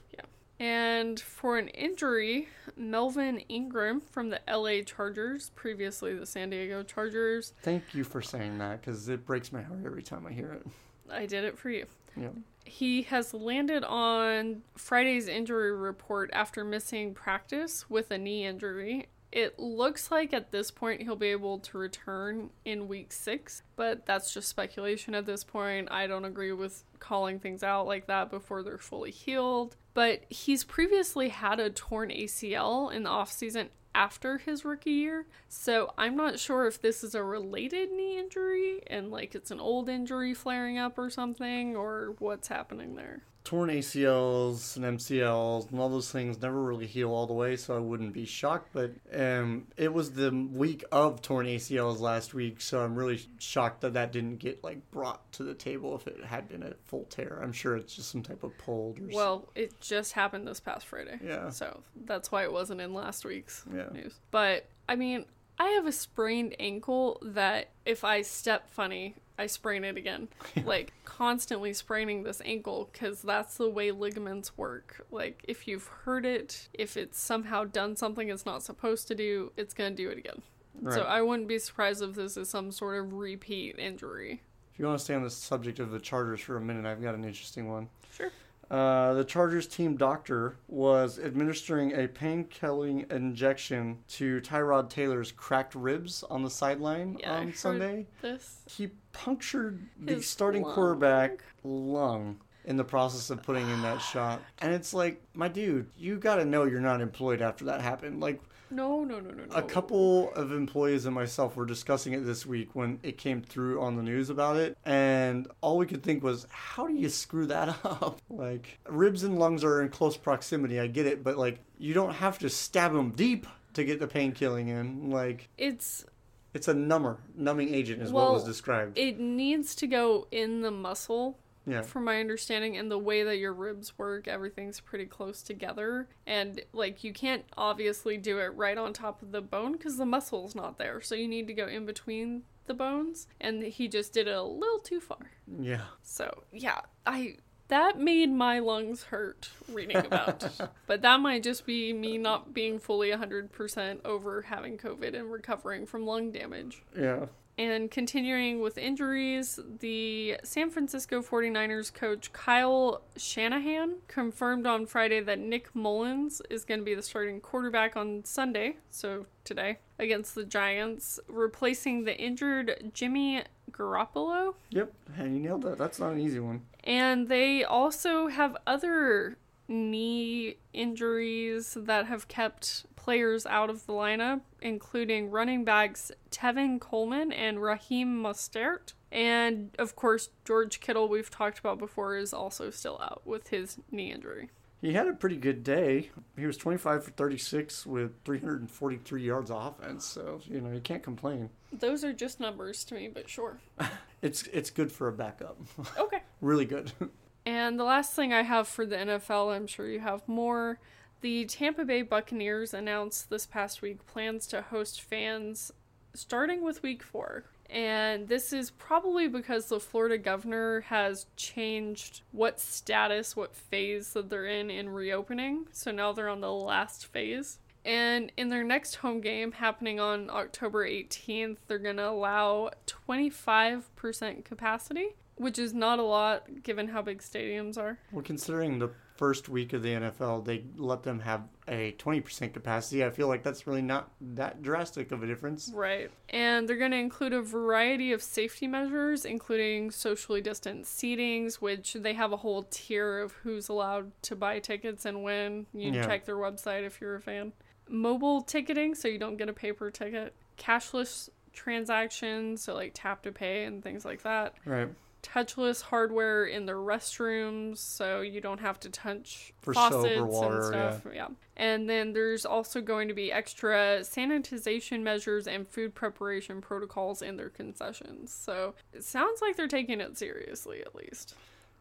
And for an injury, Melvin Ingram from the LA Chargers, previously the San Diego Chargers, Thank you for saying that because it breaks my heart every time I hear it. I did it for you. Yeah. He has landed on Friday's injury report after missing practice with a knee injury. It looks like at this point he'll be able to return in week six, but that's just speculation at this point. I don't agree with calling things out like that before they're fully healed. But he's previously had a torn ACL in the offseason after his rookie year. So I'm not sure if this is a related knee injury and like it's an old injury flaring up or something or what's happening there. Torn ACLs and MCLs and all those things never really heal all the way, so I wouldn't be shocked. But um, it was the week of torn ACLs last week, so I'm really shocked that that didn't get like brought to the table if it had been a full tear. I'm sure it's just some type of pulled or Well, it just happened this past Friday. Yeah. So that's why it wasn't in last week's Yeah. news. But I mean, I have a sprained ankle that if I step funny, I sprain it again. like constantly spraining this ankle because that's the way ligaments work. Like if you've hurt it, if it's somehow done something it's not supposed to do, it's gonna do it again. Right. So I wouldn't be surprised if this is some sort of repeat injury. If you want to stay on the subject of the Chargers for a minute, I've got an interesting one. Sure. Uh, the Chargers team doctor was administering a pain-killing injection to Tyrod Taylor's cracked ribs on the sideline Yeah, I on heard Sunday. This He punctured the His starting lung. quarterback lung in the process of putting in that shot. And it's like, my dude, you got to know you're not employed after that happened. Like no no no no no. a couple of employees and myself were discussing it this week when it came through on the news about it and all we could think was how do you screw that up like ribs and lungs are in close proximity i get it but like you don't have to stab them deep to get the pain killing in like It's it's a number numbing agent is what Well, was described. it needs to go in the muscle yeah. from my understanding and the way that your ribs work everything's pretty close together. And like you can't obviously do it right on top of the bone because the muscle's not there. So you need to go in between the bones. And he just did it a little too far. Yeah. So yeah i that made my lungs hurt reading about. But that might just be me not being fully 100% over having covid and recovering from lung damage. Yeah. And continuing with injuries, the San Francisco 49ers coach Kyle Shanahan confirmed on Friday that Nick Mullens is going to be the starting quarterback on Sunday, so today, against the Giants, replacing the injured Jimmy Garoppolo. yep. And you nailed that. That's not an easy one And they also have other knee injuries that have kept players out of the lineup, including running backs Tevin Coleman and Raheem Mostert. And of course, George Kittle, we've talked about before, is also still out with his knee injury. He had a pretty good day. He was 25 for 36 with 343 yards of offense, so you know you can't complain. Those are just numbers to me, but sure. It's it's good for a backup. Okay. really good. And the last thing I have for the NFL, I'm sure you have more. The Tampa Bay Buccaneers announced this past week plans to host fans starting with week four. And this is probably because the Florida governor has changed what status, what phase that they're in in reopening. So now they're on the last phase. And in their next home game happening on October 18th, they're going to allow 25% capacity, which is not a lot given how big stadiums are. well, considering the first week of the NFL, they let them have a 20% capacity. I feel like that's really not that drastic of a difference. Right. And they're going to include a variety of safety measures, including socially distant seatings, which they have a whole tier of who's allowed to buy tickets and when. You can Yeah. check their website if you're a fan. Mobile ticketing, so you don't get a paper ticket. Cashless transactions, so like tap to pay and things like that. Right. Touchless hardware in the restrooms, so you don't have to touch For faucets water, and stuff. Yeah. And then there's also going to be extra sanitization measures and food preparation protocols in their concessions. So it sounds like they're taking it seriously, at least.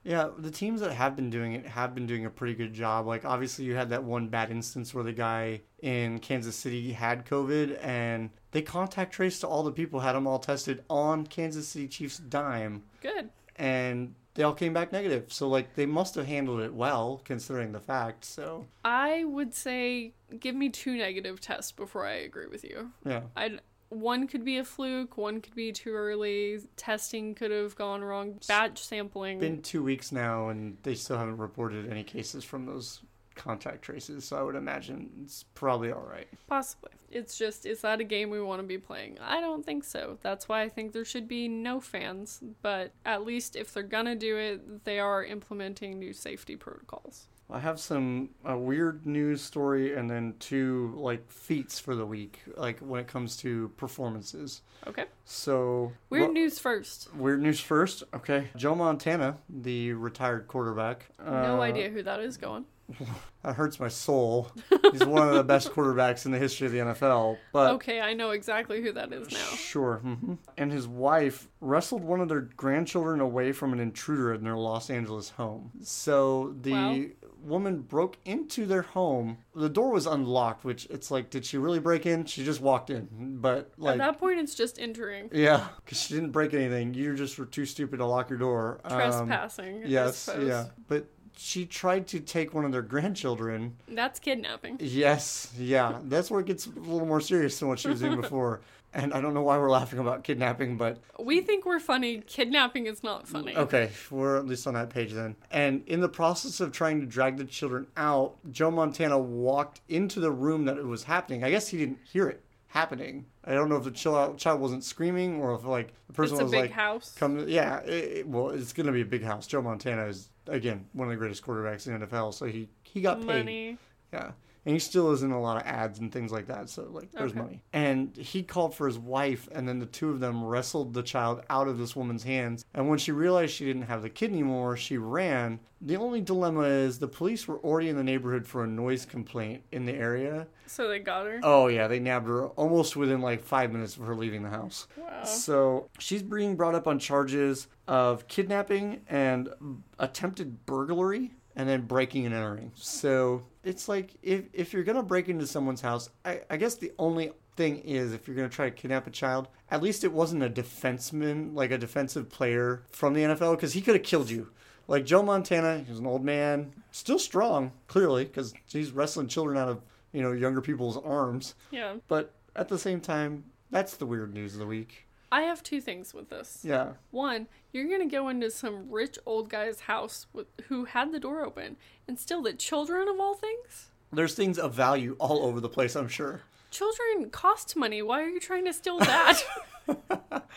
Yeah, the teams that have been doing it have been doing a pretty good job. Like obviously you had that one bad instance where the guy in Kansas City had COVID and they contact traced to all the people, had them all tested on Kansas City Chiefs dime Good. and they all came back negative. So like they must have handled it well considering the fact. So I would say give me two negative tests before I agree with you. yeah. I one could be a fluke, one could be too early. Testing could have gone wrong. Batch sampling. Been two weeks now and they still haven't reported any cases from those contact traces, so I would imagine it's probably all right. Possibly. It's just, is that a game we want to be playing? I don't think so. That's why I think there should be no fans. But at least if they're gonna do it, they are implementing new safety protocols. I have some a weird news story and then two like feats for the week, like when it comes to performances. Okay. So Weird Ru- news first. Weird news first. Okay, Joe Montana, the retired quarterback. No uh, idea who that is going. That hurts my soul. He's one of the best quarterbacks in the history of the NFL. But Okay, I know exactly who that is now. Sure. hmm And his wife wrestled one of their grandchildren away from an intruder in their Los Angeles home. So the Wow. Woman broke into their home. The door was unlocked, which it's like, did she really break in? She just walked in. But like, At that point, it's just entering. yeah, because she didn't break anything. You just were too stupid to lock your door. Um, Trespassing. I yes. Yeah. But she tried to take one of their grandchildren That's kidnapping. Yes, yeah. That's where it gets a little more serious than what she was doing before. And I don't know why we're laughing about kidnapping, but We think we're funny. Kidnapping is not funny. okay, we're at least on that page then. And in the process of trying to drag the children out, Joe Montana walked into the room that it was happening. I guess he didn't hear it happening. I don't know if the child child wasn't screaming or if like the person It's a was big like house. come yeah, it, well, it's going to be a big house. Joe Montana is again one of the greatest quarterbacks in the NFL, so he he got paid. Money. Yeah. And he still is in a lot of ads and things like that. So, like, there's Okay. money. And he called for his wife, and then the two of them wrestled the child out of this woman's hands. And when she realized she didn't have the kid anymore, she ran. The only dilemma is the police were already in the neighborhood for a noise complaint in the area. So they got her. Oh, yeah. They nabbed her almost within like five minutes of her leaving the house. Wow. So she's being brought up on charges of kidnapping and attempted burglary and then breaking and entering. So it's like if, if you're gonna break into someone's house, I, I guess the only thing is if you're gonna try to kidnap a child, at least it wasn't a defenseman, like a defensive player from the NFL, because he could have killed you. Like Joe Montana, he's an old man, still strong, clearly, because he's wrestling children out of you know younger people's arms. Yeah. But at the same time, that's the weird news of the week. I have two things with this. Yeah. One, you're gonna go into some rich old guy's house with, who had the door open and steal the children of all things. There's things of value all over the place, I'm sure. Children cost money. Why are you trying to steal that?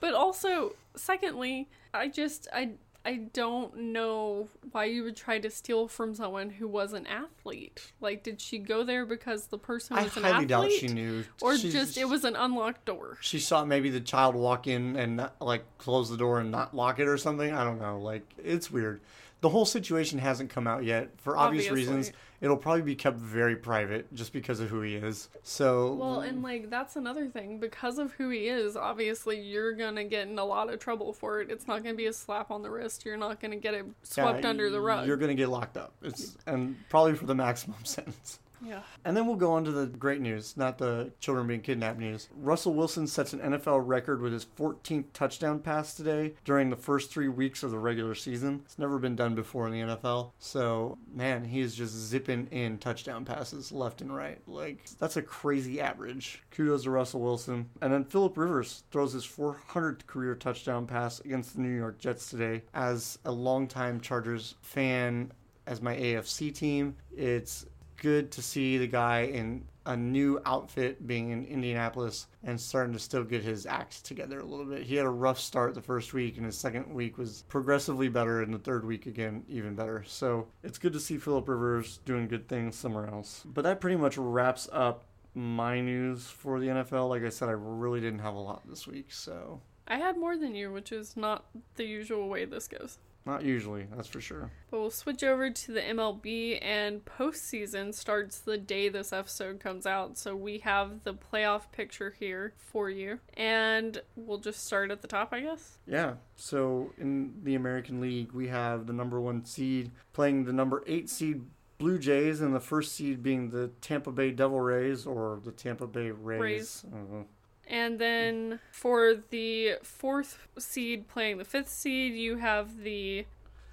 but also, secondly, I just I I don't know why you would try to steal from someone who was an athlete. Like, did she go there because the person I was an highly athlete, doubt she knew. or just it was an unlocked door? She saw maybe the child walk in and not, like close the door and not lock it or something. I don't know. Like it's weird. The whole situation hasn't come out yet for obvious Obviously. reasons. It'll probably be kept very private just because of who he is. So Well, and like that's another thing because of who he is. Obviously, you're gonna get in a lot of trouble for it. It's not gonna be a slap on the wrist. You're not gonna get it swept yeah, under the rug. You're gonna get locked up. It's and probably for the maximum sentence. Yeah. And then we'll go on to the great news, not the children being kidnapped news. Russell Wilson sets an NFL record with his 14th touchdown pass today during the first three weeks of the regular season. It's never been done before in the NFL. So, man, he is just zipping in touchdown passes left and right. Like, that's a crazy average. Kudos to Russell Wilson. And then Philip Rivers throws his 400th career touchdown pass against the New York Jets today. As a longtime Chargers fan, as my AFC team, it's good to see the guy in a new outfit being in Indianapolis and starting to still get his act together a little bit. He had a rough start the first week, and his second week was progressively better, and the third week again, even better. So it's good to see Philip Rivers doing good things somewhere else. But that pretty much wraps up my news for the NFL. Like I said, I really didn't have a lot this week, so I had more than you, which is not the usual way this goes. Not usually, that's for sure. But we'll switch over to the MLB, and postseason starts the day this episode comes out. So we have the playoff picture here for you. And we'll just start at the top, I guess. Yeah. So in the American League, we have the number one seed playing the number eight seed Blue Jays, and the first seed being the Tampa Bay Devil Rays or the Tampa Bay Rays. Rays. Mm-hmm. And then for the fourth seed playing the fifth seed, you have the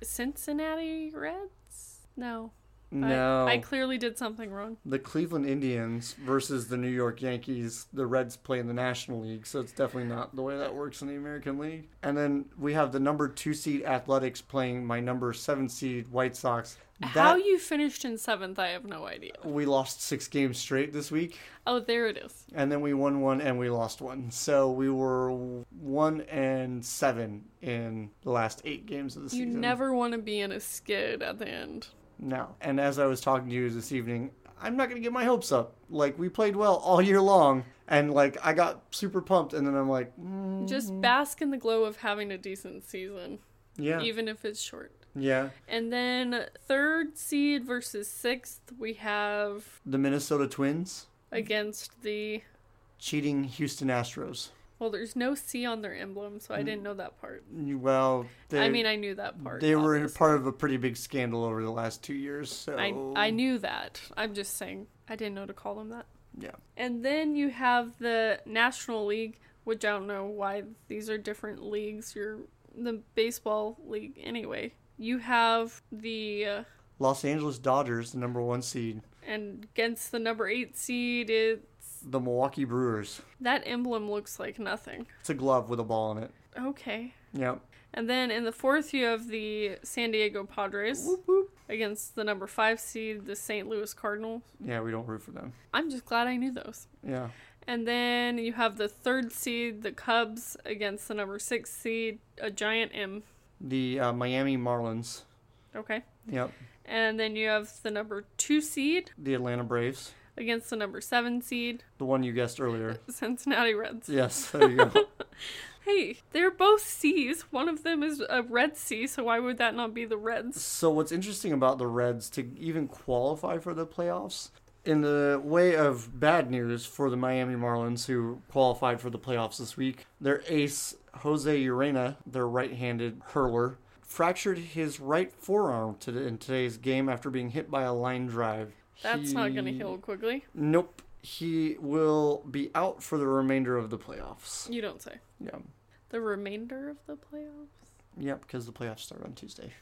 Cincinnati Reds? No. I- No, I, clearly did something wrong. the Cleveland Indians versus the New York Yankees. The Reds play in the National League, so it's definitely not the way that works in the American League. And then we have the number two seed Athletics playing my number seven seed White Sox. How you finished in seventh, I have no idea. we lost six games straight this week. Oh, there it is. and then we won one and we lost one. So we were one and seven in the last eight games of the You season. You never want to be in a skid at the end. No. And as I was talking to you this evening, I'm not gonna get my hopes up. Like we played well all year long, and like I got super pumped, and then I'm like, mm, Just bask in the glow of having a decent season, yeah, even if it's short. yeah. And then third seed versus sixth, we have The Minnesota Twins against the. cheating Houston Astros. Well, there's no C on their emblem, so I didn't know that part. Well, they, I mean, I knew that part. they were part of a pretty big scandal over the last two years. So I I knew that. I'm just saying I didn't know to call them that. Yeah. And then you have the National League, which I don't know why these are different leagues. You're the baseball league anyway. You have the uh, Los Angeles Dodgers, the number one seed. and against the number eight seed. It's The Milwaukee Brewers. that emblem looks like nothing. It's a glove with a ball in it. Okay. Yep. And then in the fourth, you have the San Diego Padres against the number five seed, the St. Louis Cardinals. Yeah, we don't root for them. I'm just glad I knew those. Yeah. And then you have the third seed, the Cubs, against the number six seed, a giant M. The uh, Miami Marlins. Okay. Yep. And then you have the number two seed The Atlanta Braves. Against the number seven seed, The one you guessed earlier. Cincinnati Reds. Yes, there you go. Hey, they're both C's. One of them is a red C, so why would that not be the Reds? so, what's interesting about the Reds to even qualify for the playoffs, in the way of bad news for the Miami Marlins, who qualified for the playoffs this week, their ace, Jose Urena, their right handed hurler, fractured his right forearm to in today's game after being hit by a line drive. That's not going to heal quickly. Nope. He will be out for the remainder of the playoffs. You don't say. Yeah. The remainder of the playoffs? Yep, because the playoffs start on Tuesday.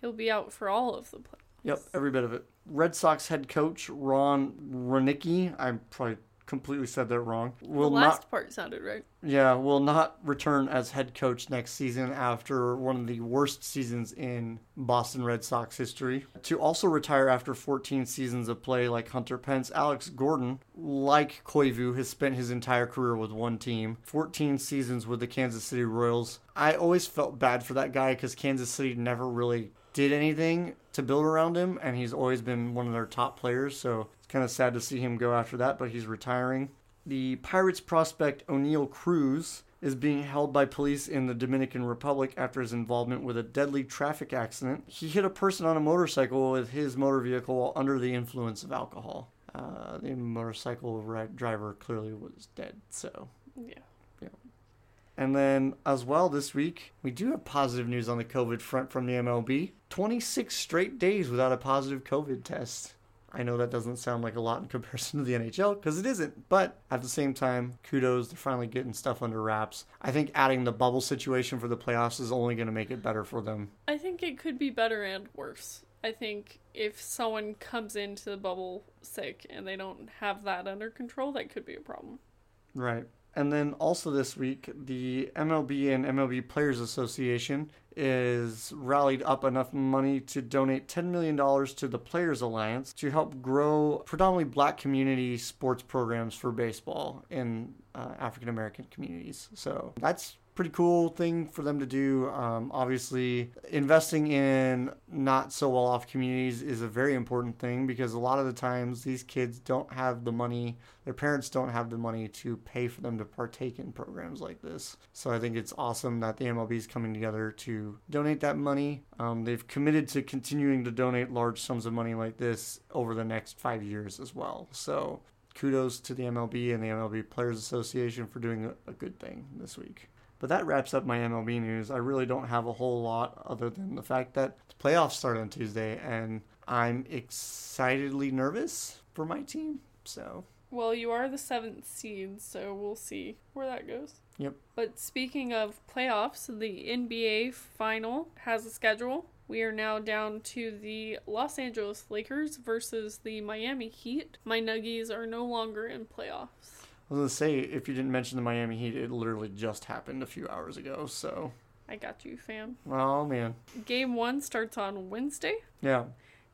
He'll be out for all of the playoffs. Yep, every bit of it. Red Sox head coach Ron Roenicke, I'm probably completely said that wrong. Will the last not part sounded right. yeah, will not return as head coach next season after one of the worst seasons in Boston Red Sox history. To also retire after 14 seasons of play like Hunter Pence, Alex Gordon, like Koivu, has spent his entire career with one team. 14 seasons with the Kansas City Royals. I always felt bad for that guy because Kansas City never really did anything to build around him, and he's always been one of their top players. So kind of sad to see him go after that, but he's retiring. The Pirates prospect Oneil Cruz is being held by police in the Dominican Republic after his involvement with a deadly traffic accident. He hit a person on a motorcycle with his motor vehicle while under the influence of alcohol. Uh, the motorcycle driver clearly was dead, so. Yeah. And then, as well, this week, we do have positive news on the COVID front from the MLB 26 straight days without a positive COVID test. I know that doesn't sound like a lot in comparison to the NHL because it isn't, but at the same time, kudos, they're finally getting stuff under wraps. I think adding the bubble situation for the playoffs is only going to make it better for them. I think it could be better and worse. I think if someone comes into the bubble sick and they don't have that under control, that could be a problem. Right. And then also this week, the MLB and MLB Players Association is rallied up enough money to donate $10 million to the Players Alliance to help grow predominantly black community sports programs for baseball in uh, African American communities. So that's pretty cool thing for them to do. Um, obviously, investing in not so well off communities is a very important thing because a lot of the times these kids don't have the money, their parents don't have the money to pay for them to partake in programs like this. So I think it's awesome that the MLB is coming together to donate that money. Um, they've committed to continuing to donate large sums of money like this over the next five years as well. So kudos to the MLB and the MLB Players Association for doing a, a good thing this week. But that wraps up my MLB news. I really don't have a whole lot other than the fact that the playoffs start on Tuesday, and I'm excitedly nervous for my team. So, Well, you are the seventh seed, so we'll see where that goes. Yep. But speaking of playoffs, the NBA final has a schedule. We are now down to the Los Angeles Lakers versus the Miami Heat. My Nuggies are no longer in playoffs. I was gonna say if you didn't mention the Miami Heat, it literally just happened a few hours ago. So, I got you, fam. oh man, Game one starts on Wednesday, yeah,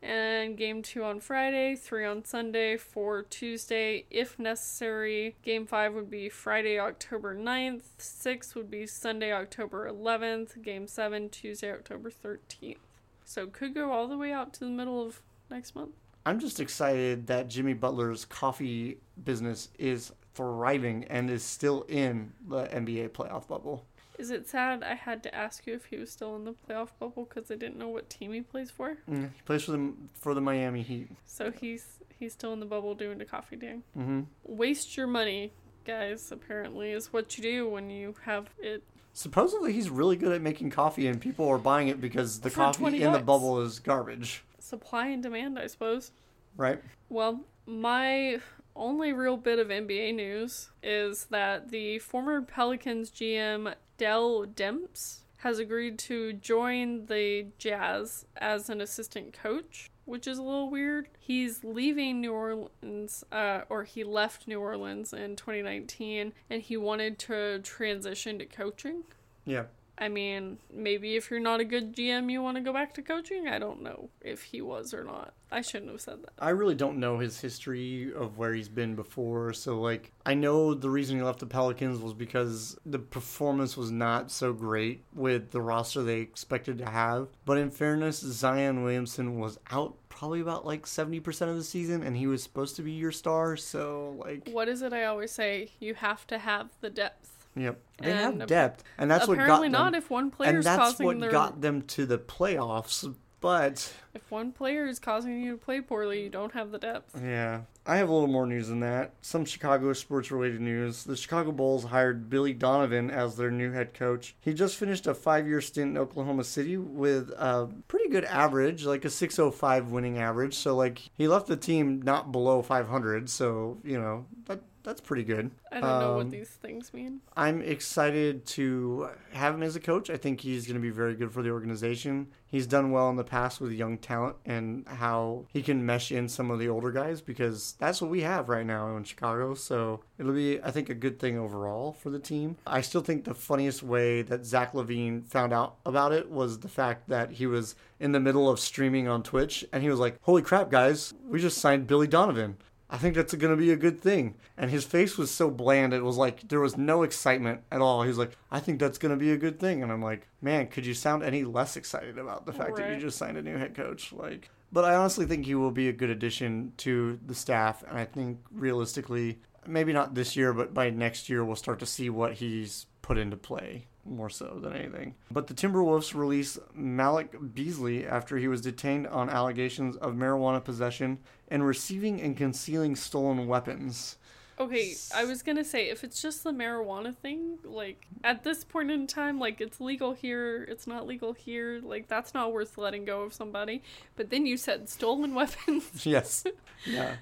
and game two on Friday, three on Sunday, four Tuesday, if necessary. Game five would be Friday, October 9th, six would be Sunday, October 11th, game seven, Tuesday, October 13th. So could go all the way out to the middle of next month. I'm just excited that Jimmy Butler's coffee business is thriving and is still in the NBA playoff bubble. Is it sad I had to ask you if he was still in the playoff bubble because I didn't know what team he plays for? Mm, he plays for the for the Miami Heat. So he's he's still in the bubble doing the coffee dang. hmm Waste your money, guys. Apparently, is what you do when you have it. Supposedly he's really good at making coffee, and people are buying it because the For coffee 20 in the bubble is garbage, Supply and demand, I suppose. right? Well, my only real bit of NBA news is that the former Pelicans GM Dell Demps has agreed to join the Jazz as an assistant coach, which is a little weird. He's leaving New Orleans, uh, or he left New Orleans in 2019, and he wanted to transition to coaching. Yeah. I mean, maybe if you're not a good GM, you want to go back to coaching. I don't know if he was or not. I shouldn't have said that. I really don't know his history of where he's been before. So, like, I know the reason he left the Pelicans was because the performance was not so great with the roster they expected to have. But in fairness, Zion Williamson was out probably about like 70% of the season, and he was supposed to be your star. So, like, What is it I always say? You have to have the depth. Yep. They And have depth. And that's what got Apparently them. not if one player and is that's causing what their got them to the playoffs. But if one player is causing you to play poorly, you don't have the depth. Yeah. I have a little more news than that. Some Chicago sports related news. The Chicago Bulls hired Billy Donovan as their new head coach. He just finished a five year stint in Oklahoma City with a pretty good average, like a 605 winning average. So, like, he left the team not below 500. So, you know, that. That's pretty good. I don't know Um, what these things mean. I'm excited to have him as a coach. I think he's going to be very good for the organization. He's done well in the past with young talent and how he can mesh in some of the older guys because that's what we have right now in Chicago. So it'll be, I think, a good thing overall for the team. I still think the funniest way that Zach LaVine found out about it was the fact that he was in the middle of streaming on Twitch and he was like, Holy crap, guys, we just signed Billy Donovan. I think that's going to be a good thing. And his face was so bland, it was like there was no excitement at all. He was like, I think that's going to be a good thing. And I'm like, man, could you sound any less excited about the fact that you just signed a new head coach? Like, but I honestly think he will be a good addition to the staff. And I think realistically, maybe not this year, but by next year, we'll start to see what he's put into play more so than anything. But the Timberwolves released Malik Beasley after he was detained on allegations of marijuana possession and receiving and concealing stolen weapons. Okay, I was gonna say if it's just the marijuana thing, like at this point in time, like it's legal here, it's not legal here, like that's not worth letting go of somebody. But then you said stolen weapons. yes. Yeah.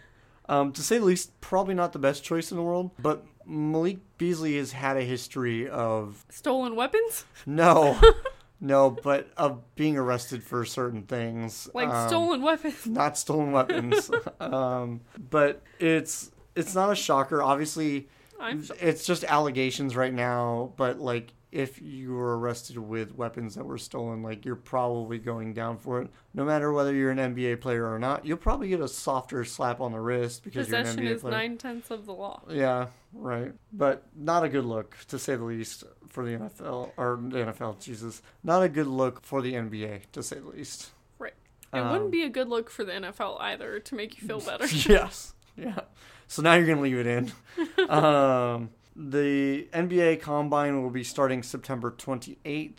Um, to say the least, probably not the best choice in the world, but Malik Beasley has had a history of stolen weapons? no, no, but of being arrested for certain things, Like Um, stolen weapons. not stolen weapons. um, but it's it's not a shocker. Obviously, I'm it's just allegations right now. But like, if you were arrested with weapons that were stolen, like you're probably going down for it. No matter whether you're an NBA player or not, you'll probably get a softer slap on the wrist because possession you're an NBA is player. nine tenths of the law. Yeah, right. But not a good look, to say the least, for the NFL or the NFL. Jesus, not a good look for the NBA, to say the least. Right. It Um, wouldn't be a good look for the NFL either to make you feel better. yes. Yeah. So now you're gonna leave it in. um, the NBA Combine will be starting September 28th.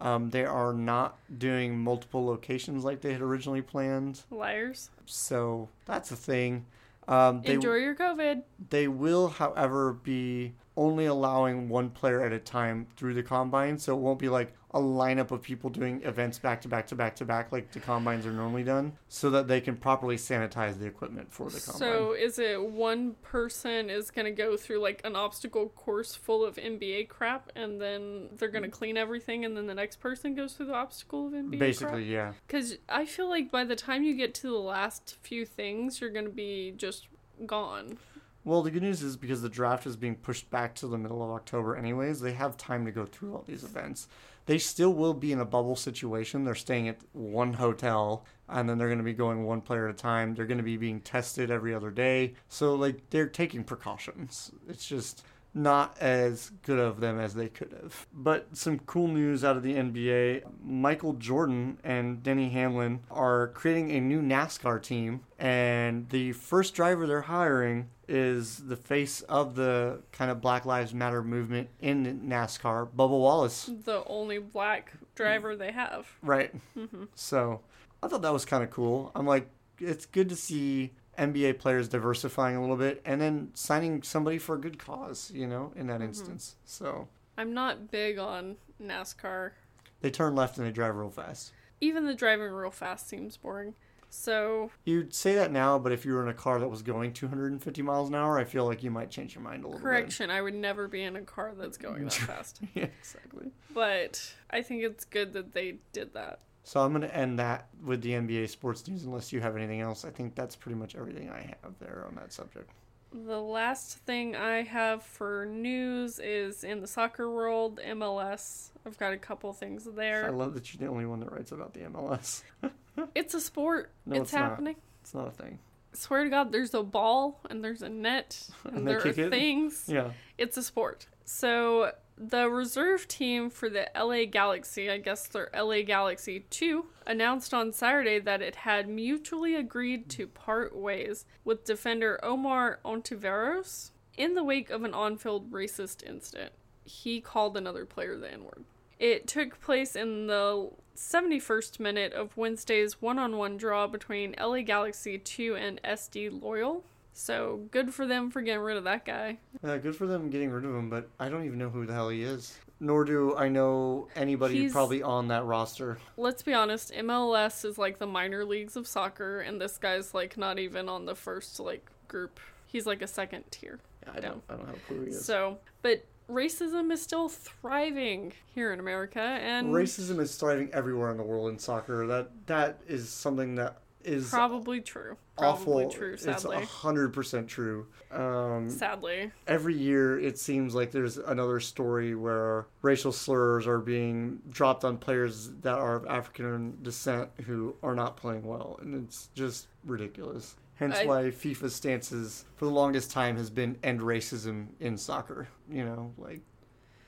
Um, they are not doing multiple locations like they had originally planned, Liars. so that's a thing. Um, they Enjoy your COVID. they will, however, be only allowing one player at a time through the combine, so it won't be like a lineup of people doing events back to back to back to back like the combines are normally done, so that they can properly sanitize the equipment for the combine. So is it one person is gonna go through like an obstacle course full of NBA crap, and then they're gonna mm. clean everything, and then the next person goes through the obstacle of NBA Basically, yeah. Because I feel like by the time you get to the last few things, you're gonna be just gone. Well, the good news is because the draft is being pushed back to the middle of October, anyways, they have time to go through all these events. They still will be in a bubble situation. They're staying at one hotel, and then they're going to be going one player at a time. They're going to be being tested every other day. So, like, they're taking precautions. It's just not as good of them as they could have. But some cool news out of the NBA Michael Jordan and Denny Hamlin are creating a new NASCAR team, and the first driver they're hiring is the face of the kind of Black Lives Matter movement in NASCAR, Bubba Wallace. The only black driver they have. Right. hmm So I thought that was kind of cool. I'm like, it's good to see NBA players diversifying a little bit and then signing somebody for a good cause, you know, in that mm-hmm. instance. So I'm not big on NASCAR. they turn left and they drive real fast. Even the driving real fast seems boring. So You'd say that now, but if you were in a car that was going 250 miles an hour, I feel like you might change your mind a little bit. correction, I would never be in a car that's going that fast. yeah, exactly. But I think it's good that they did that. So I'm going to end that with the NBA sports news unless you have anything else. I think that's pretty much everything I have there on that subject. The last thing I have for news is in the soccer world, MLS. I've got a couple things there. I love that you're the only one that writes about the MLS. It's a sport. No, it's, it's not. happening. It's not a thing. Swear to God, there's a ball and there's a net and, And there are it? things. Yeah. It's a sport. So the reserve team for the LA Galaxy, I guess they're LA Galaxy 2, announced on Saturday that it had mutually agreed to part ways with defender Omar Ontiveros in the wake of an on-field racist incident. He called another player the N-word. It took place in the 71st minute of Wednesday's one-on-one draw between LA Galaxy 2 and SD Loyal. So good for them for getting rid of that guy. Yeah, good for them getting rid of him, but I don't even know who the hell he is. Nor do I know anybody He's- probably on that roster. let's be honest, MLS is like the minor leagues of soccer, and this guy's like not even on the first like group. He's like a second tier. Yeah, I don't. I don't have a clue who he is. So, but racism is still thriving here in America, and Racism is thriving everywhere in the world in soccer. That that is something that is probably true. Probably awful. true. It's Sadly, hundred percent true. Um, sadly, every year it seems like there's another story where racial slurs are being dropped on players that are of African descent who are not playing well, and it's just ridiculous. Hence I- why FIFA's stances for the longest time has been end racism in soccer. You know, like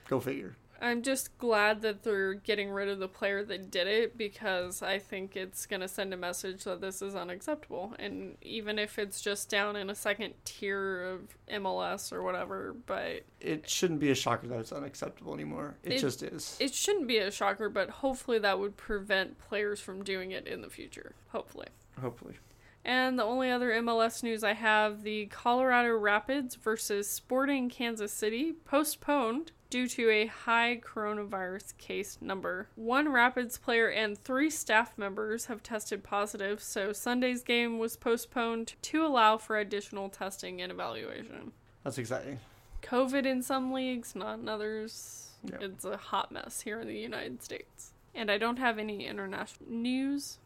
go figure. I'm just glad that they're getting rid of the player that did it because I think it's going to send a message that this is unacceptable. And even if it's just down in a second tier of MLS or whatever, but It shouldn't be a shocker that it's unacceptable anymore. It, It- just is. it shouldn't be a shocker, but hopefully that would prevent players from doing it in the future. Hopefully. Hopefully. And the only other MLS news I have the Colorado Rapids versus Sporting Kansas City postponed due to a high coronavirus case number. One Rapids player and three staff members have tested positive, so Sunday's game was postponed to allow for additional testing and evaluation. That's exciting. COVID in some leagues, not in others. Yeah. It's a hot mess here in the United States. And I don't have any international news.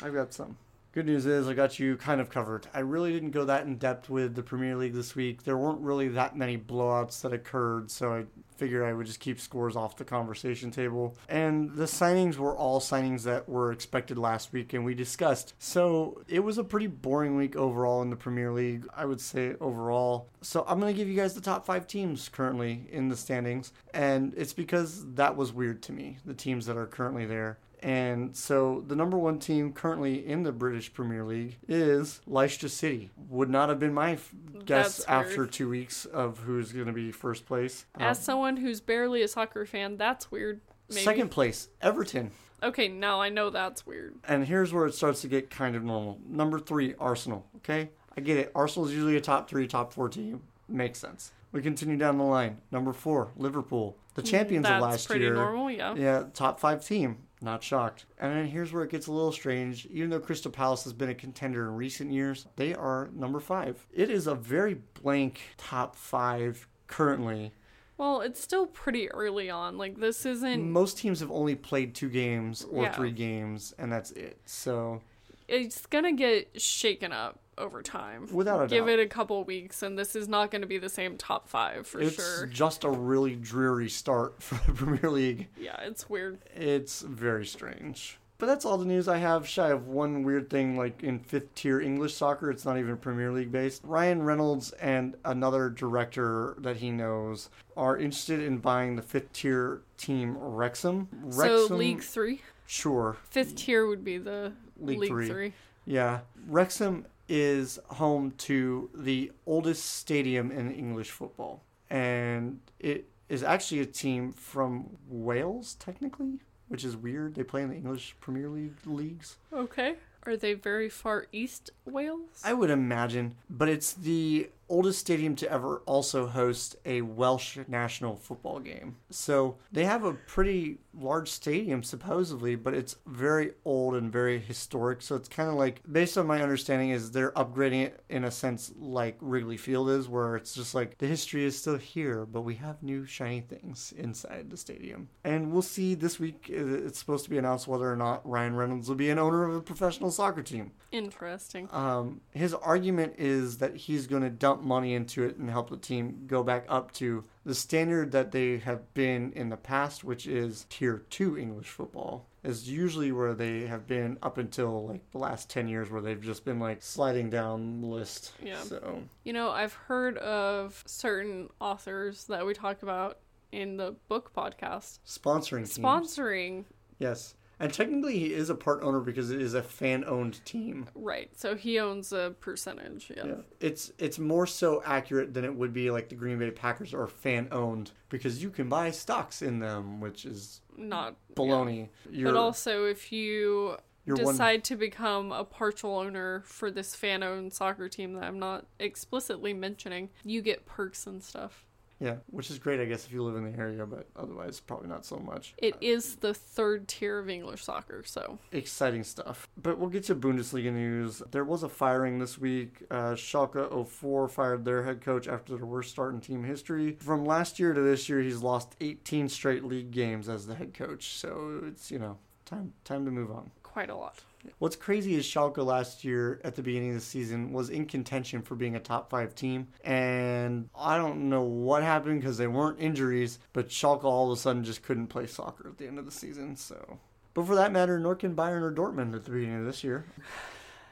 I've got some. Good news is I got you kind of covered. I really didn't go that in depth with the Premier League this week. There weren't really that many blowouts that occurred, so I figured I would just keep scores off the conversation table. And the signings were all signings that were expected last week and we discussed. So it was a pretty boring week overall in the Premier League, I would say overall. So I'm going to give you guys the top five teams currently in the standings. And it's because that was weird to me, the teams that are currently there. And so the number one team currently in the British Premier League is Leicester City. Would not have been my f- guess after two weeks of who's going to be first place. As Um, someone who's barely a soccer fan, that's weird. Maybe. second place, Everton. Okay, now I know that's weird. And here's where it starts to get kind of normal. Number three, Arsenal. Okay, I get it. Arsenal's usually a top three, top four team. Makes sense. We continue down the line. Number four, Liverpool, the champions that's of last pretty year. normal, yeah. Yeah, top five team. Not shocked. And then here's where it gets a little strange. Even though Crystal Palace has been a contender in recent years, they are number five. It is a very blank top five currently. Well, it's still pretty early on. Like this isn't. Most teams have only played two games or Yeah. three games, and that's it. So, It's gonna get shaken up over time. without a Give doubt, it a couple weeks, and this is not gonna be the same top five for sure. it's sure. just a really dreary start for the Premier League. Yeah, it's weird. It's very strange. But that's all the news I have. Shy of one weird thing, like in fifth tier English soccer, it's not even Premier League based. Ryan Reynolds and another director that he knows are interested in buying the fifth tier team Wrexham. So League Three, sure, fifth tier would be the League League, Three. Three. yeah. Wrexham is home to the oldest stadium in English football, and it is actually a team from Wales, technically, which is weird. They play in the English Premier League leagues. Okay. Are they very far east Wales? I would imagine, but it's the oldest stadium to ever also host a Welsh national football game. So they have a pretty large stadium, supposedly, but it's very old and very historic. So it's kind of like, based on my understanding, is they're upgrading it in a sense like Wrigley Field is, where it's just like the history is still here, but we have new shiny things inside the stadium. And we'll see this week. uh, It's supposed to be announced whether or not Ryan Reynolds will be an owner of a professional soccer team. Interesting. Um, his argument is that he's going to dump money into it and help the team go back up to the standard that they have been in the past, which is tier two English football. Is usually where they have been up until like the last 10 years, where they've just been like sliding down the list. Yeah. So, You know, I've heard of certain authors that we talk about in the book podcast sponsoring teams. sponsoring. Yes. And technically, he is a part owner because it is a fan owned team. Right. So he owns a percentage. Yeah. Yeah. It's it's more so accurate than it would be like the Green Bay Packers are fan owned because you can buy stocks in them, which is Not baloney. yeah. But also, if you you're one, decide to become a partial owner for this fan owned soccer team that I'm not explicitly mentioning, you get perks and stuff. Yeah, which is great, I guess, if you live in the area, but otherwise, probably not so much. It is the third tier of English soccer, so Exciting stuff. But we'll get to Bundesliga news. There was a firing this week. Uh, Schalke 04 fired their head coach after their worst start in team history. From last year to this year, he's lost 18 straight league games as the head coach. So it's, you know, time time to move on. quite a lot. What's crazy is Schalke last year at the beginning of the season was in contention for being a top five team, and I don't know what happened because they weren't injuries, but Schalke all of a sudden just couldn't play soccer at the end of the season. So, but for that matter, nor can Bayern or Dortmund at the beginning of this year.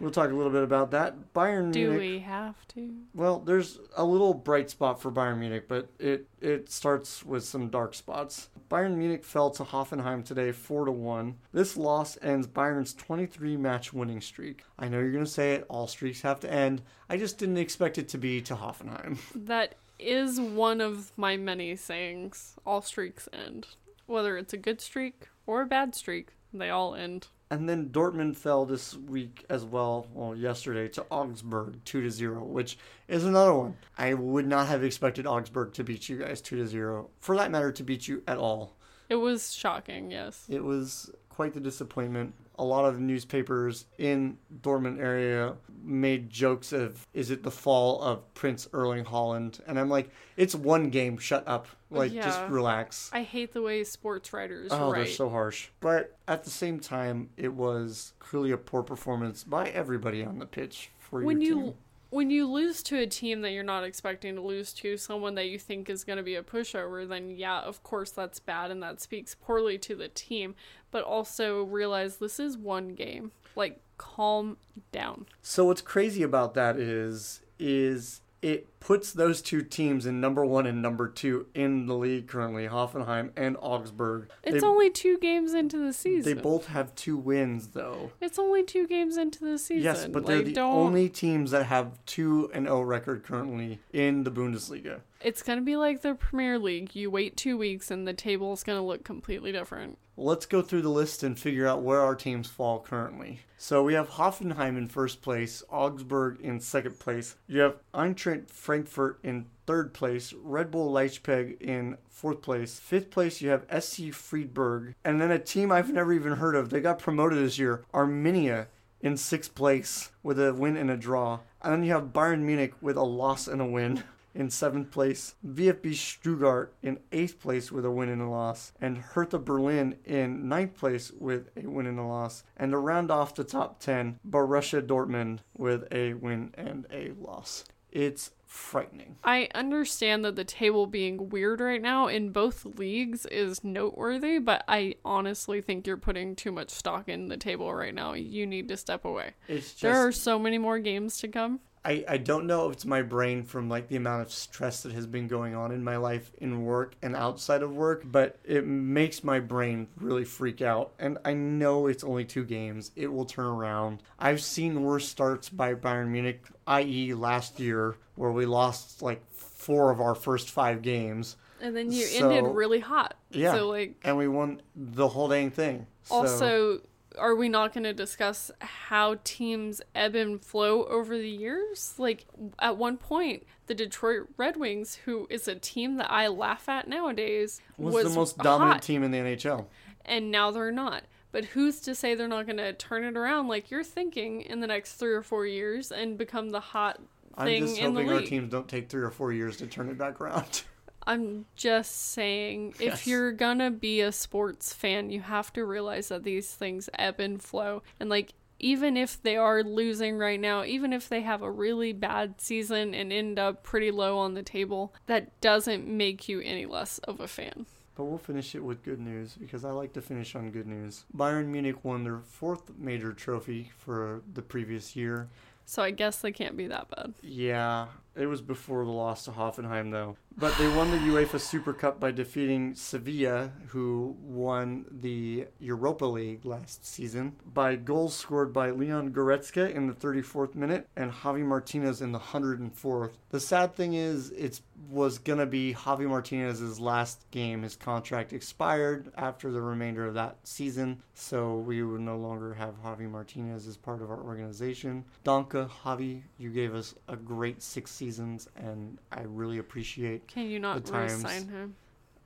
We'll talk a little bit about that. Bayern Do Munich. we have to? Well, there's a little bright spot for Bayern Munich, but it it starts with some dark spots. Bayern Munich fell to Hoffenheim today, four to one. This loss ends Bayern's 23 match winning streak. I know you're gonna say it. All streaks have to end. I just didn't expect it to be to Hoffenheim. That is one of my many sayings. All streaks end. Whether it's a good streak or a bad streak, they all end. And then Dortmund fell this week as well, well, yesterday to Augsburg 2 to 0, which is another one. I would not have expected Augsburg to beat you guys 2 to 0. For that matter, to beat you at all. It was shocking, yes. It was quite the disappointment. A lot of newspapers in Dortmund area made jokes of is it the fall of Prince Erling Haaland? And I'm like, it's one game, shut up. Like just relax. I hate the way sports writers Oh, they're so harsh. But at the same time, it was clearly a poor performance by everybody on the pitch for when your you team. When you lose to a team that you're not expecting to lose to, someone that you think is going to be a pushover, then yeah, of course that's bad and that speaks poorly to the team. But also realize this is one game. Like calm down. So what's crazy about that is is it puts those two teams in number one and number two in the league currently, Hoffenheim and Augsburg. It's they, only two games into the season. they both have two wins though. It's only two games into the season. Yes, but they're the don't. only teams that have two and O record currently in the Bundesliga. It's gonna be like the Premier League. You wait two weeks and the table's gonna look completely different. Let's go through the list and figure out where our teams fall currently. So we have Hoffenheim in first place, Augsburg in second place. You have Eintracht Frankfurt in third place, Red Bull Leipzig in fourth place. Fifth place, you have SC Freiburg, and then a team I've never even heard of. They got promoted this year, Arminia in sixth place with a win and a draw. And then you have Bayern Munich with a loss and a win in seventh place, VfB Stuttgart in eighth place with a win and a loss, and Hertha Berlin in ninth place with a win and a loss. And to round off the top 10, Borussia Dortmund with a win and a loss. It's frightening. I understand that the table being weird right now in both leagues is noteworthy, but I honestly think you're putting too much stock in the table right now. You need to step away. It's just there are so many more games to come. I, I don't know if it's my brain from like the amount of stress that has been going on in my life in work and outside of work, but it makes my brain really freak out. And I know it's only two games. It will turn around. I've seen worse starts by Bayern Munich, i.e., last year, where we lost like four of our first five games. And then you So- ended really hot. Yeah. So like And we won the whole dang thing. So- also are we not going to discuss how teams ebb and flow over the years? Like at one point, the Detroit Red Wings, who is a team that I laugh at nowadays, was, was, the most dominant hot, team in the NHL. and now they're not. But who's to say they're not going to turn it around like you're thinking in the next three or four years and become the hot thing I'm just in the hoping our teams don't take three or four years to turn it back around. I'm just saying, if you're gonna be a sports fan, you have to realize that these things ebb and flow. And, like, even if they are losing right now, even if they have a really bad season and end up pretty low on the table, that doesn't make you any less of a fan. But we'll finish it with good news because I like to finish on good news. Bayern Munich won their fourth major trophy for the previous year. So I guess they can't be that bad. Yeah, it was before the loss to Hoffenheim, though. But they won the UEFA Super Cup by defeating Sevilla, who won the Europa League last season, by goals scored by Leon Goretzka in the 34th minute and Javi Martinez in the 104th. The sad thing is, it was going to be Javi Martinez's last game. His contract expired after the remainder of that season, so we would no longer have Javi Martinez as part of our organization. Donka, Javi, you gave us a great six seasons, and I really appreciate. Can you not The times. resign him?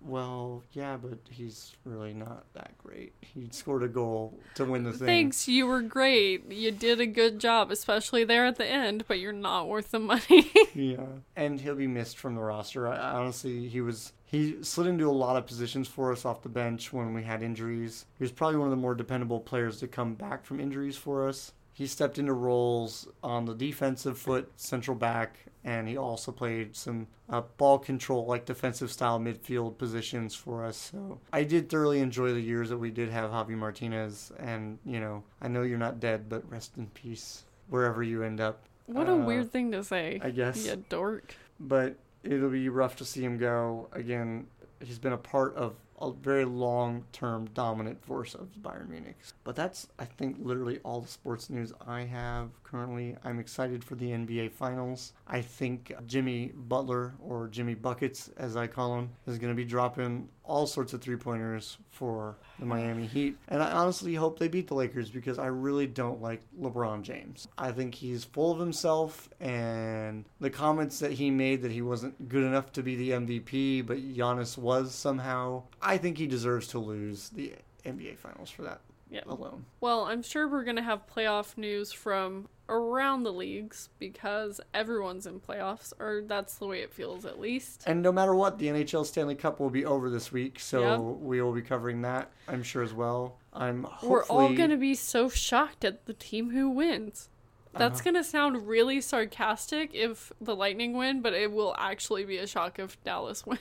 Well, yeah, but he's really not that great. He scored a goal to win the thing. Thanks, you were great. You did a good job, especially there at the end, but you're not worth the money. Yeah, and he'll be missed from the roster. I, I honestly, he was he slid into a lot of positions for us off the bench when we had injuries. He was probably one of the more dependable players to come back from injuries for us. He stepped into roles on the defensive foot, central back, and he also played some uh, ball control, like defensive style midfield positions for us. So I did thoroughly enjoy the years that we did have Javi Martinez, and you know, I know you're not dead, but rest in peace. wherever you end up. What a Uh, weird thing to say. I guess. Yeah, dork. but it'll be rough to see him go. Again, he's been a part of a very long term dominant force of Bayern Munich. But that's, I think, literally all the sports news I have currently. I'm excited for the NBA Finals. I think Jimmy Butler, or Jimmy Buckets as I call him, is going to be dropping all sorts of three pointers for the Miami Heat. And I honestly hope they beat the Lakers because I really don't like LeBron James. I think he's full of himself, and the comments that he made that he wasn't good enough to be the MVP, but Giannis was somehow, I think he deserves to lose the NBA Finals for that Yeah. alone. Well, I'm sure we're going to have playoff news from around the leagues because everyone's in playoffs, or that's the way it feels at least. And no matter what, the NHL Stanley Cup will be over this week, so we will be covering that, I'm sure as well. I'm hopefully We're all going to be so shocked at the team who wins. That's Uh-huh. going to sound really sarcastic if the Lightning win, but it will actually be a shock if Dallas wins.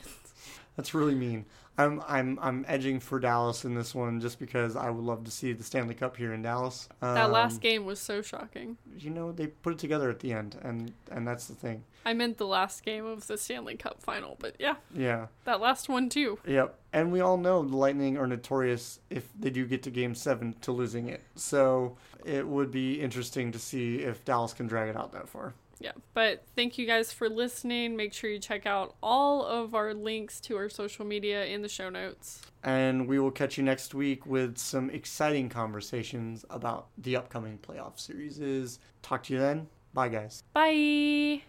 That's really mean. I'm I'm I'm edging for Dallas in this one just because I would love to see the Stanley Cup here in Dallas. that Um, last game was so shocking. you know, they put it together at the end, and and that's the thing. I meant the last game of the Stanley Cup final, but yeah, Yeah. that last one too. Yep. And we all know the Lightning are notorious if they do get to Game Seven to losing it. So it would be interesting to see if Dallas can drag it out that far. Yeah, but thank you guys for listening. Make sure you check out all of our links to our social media in the show notes. And we will catch you next week with some exciting conversations about the upcoming playoff series. Talk to you then. Bye, guys. Bye.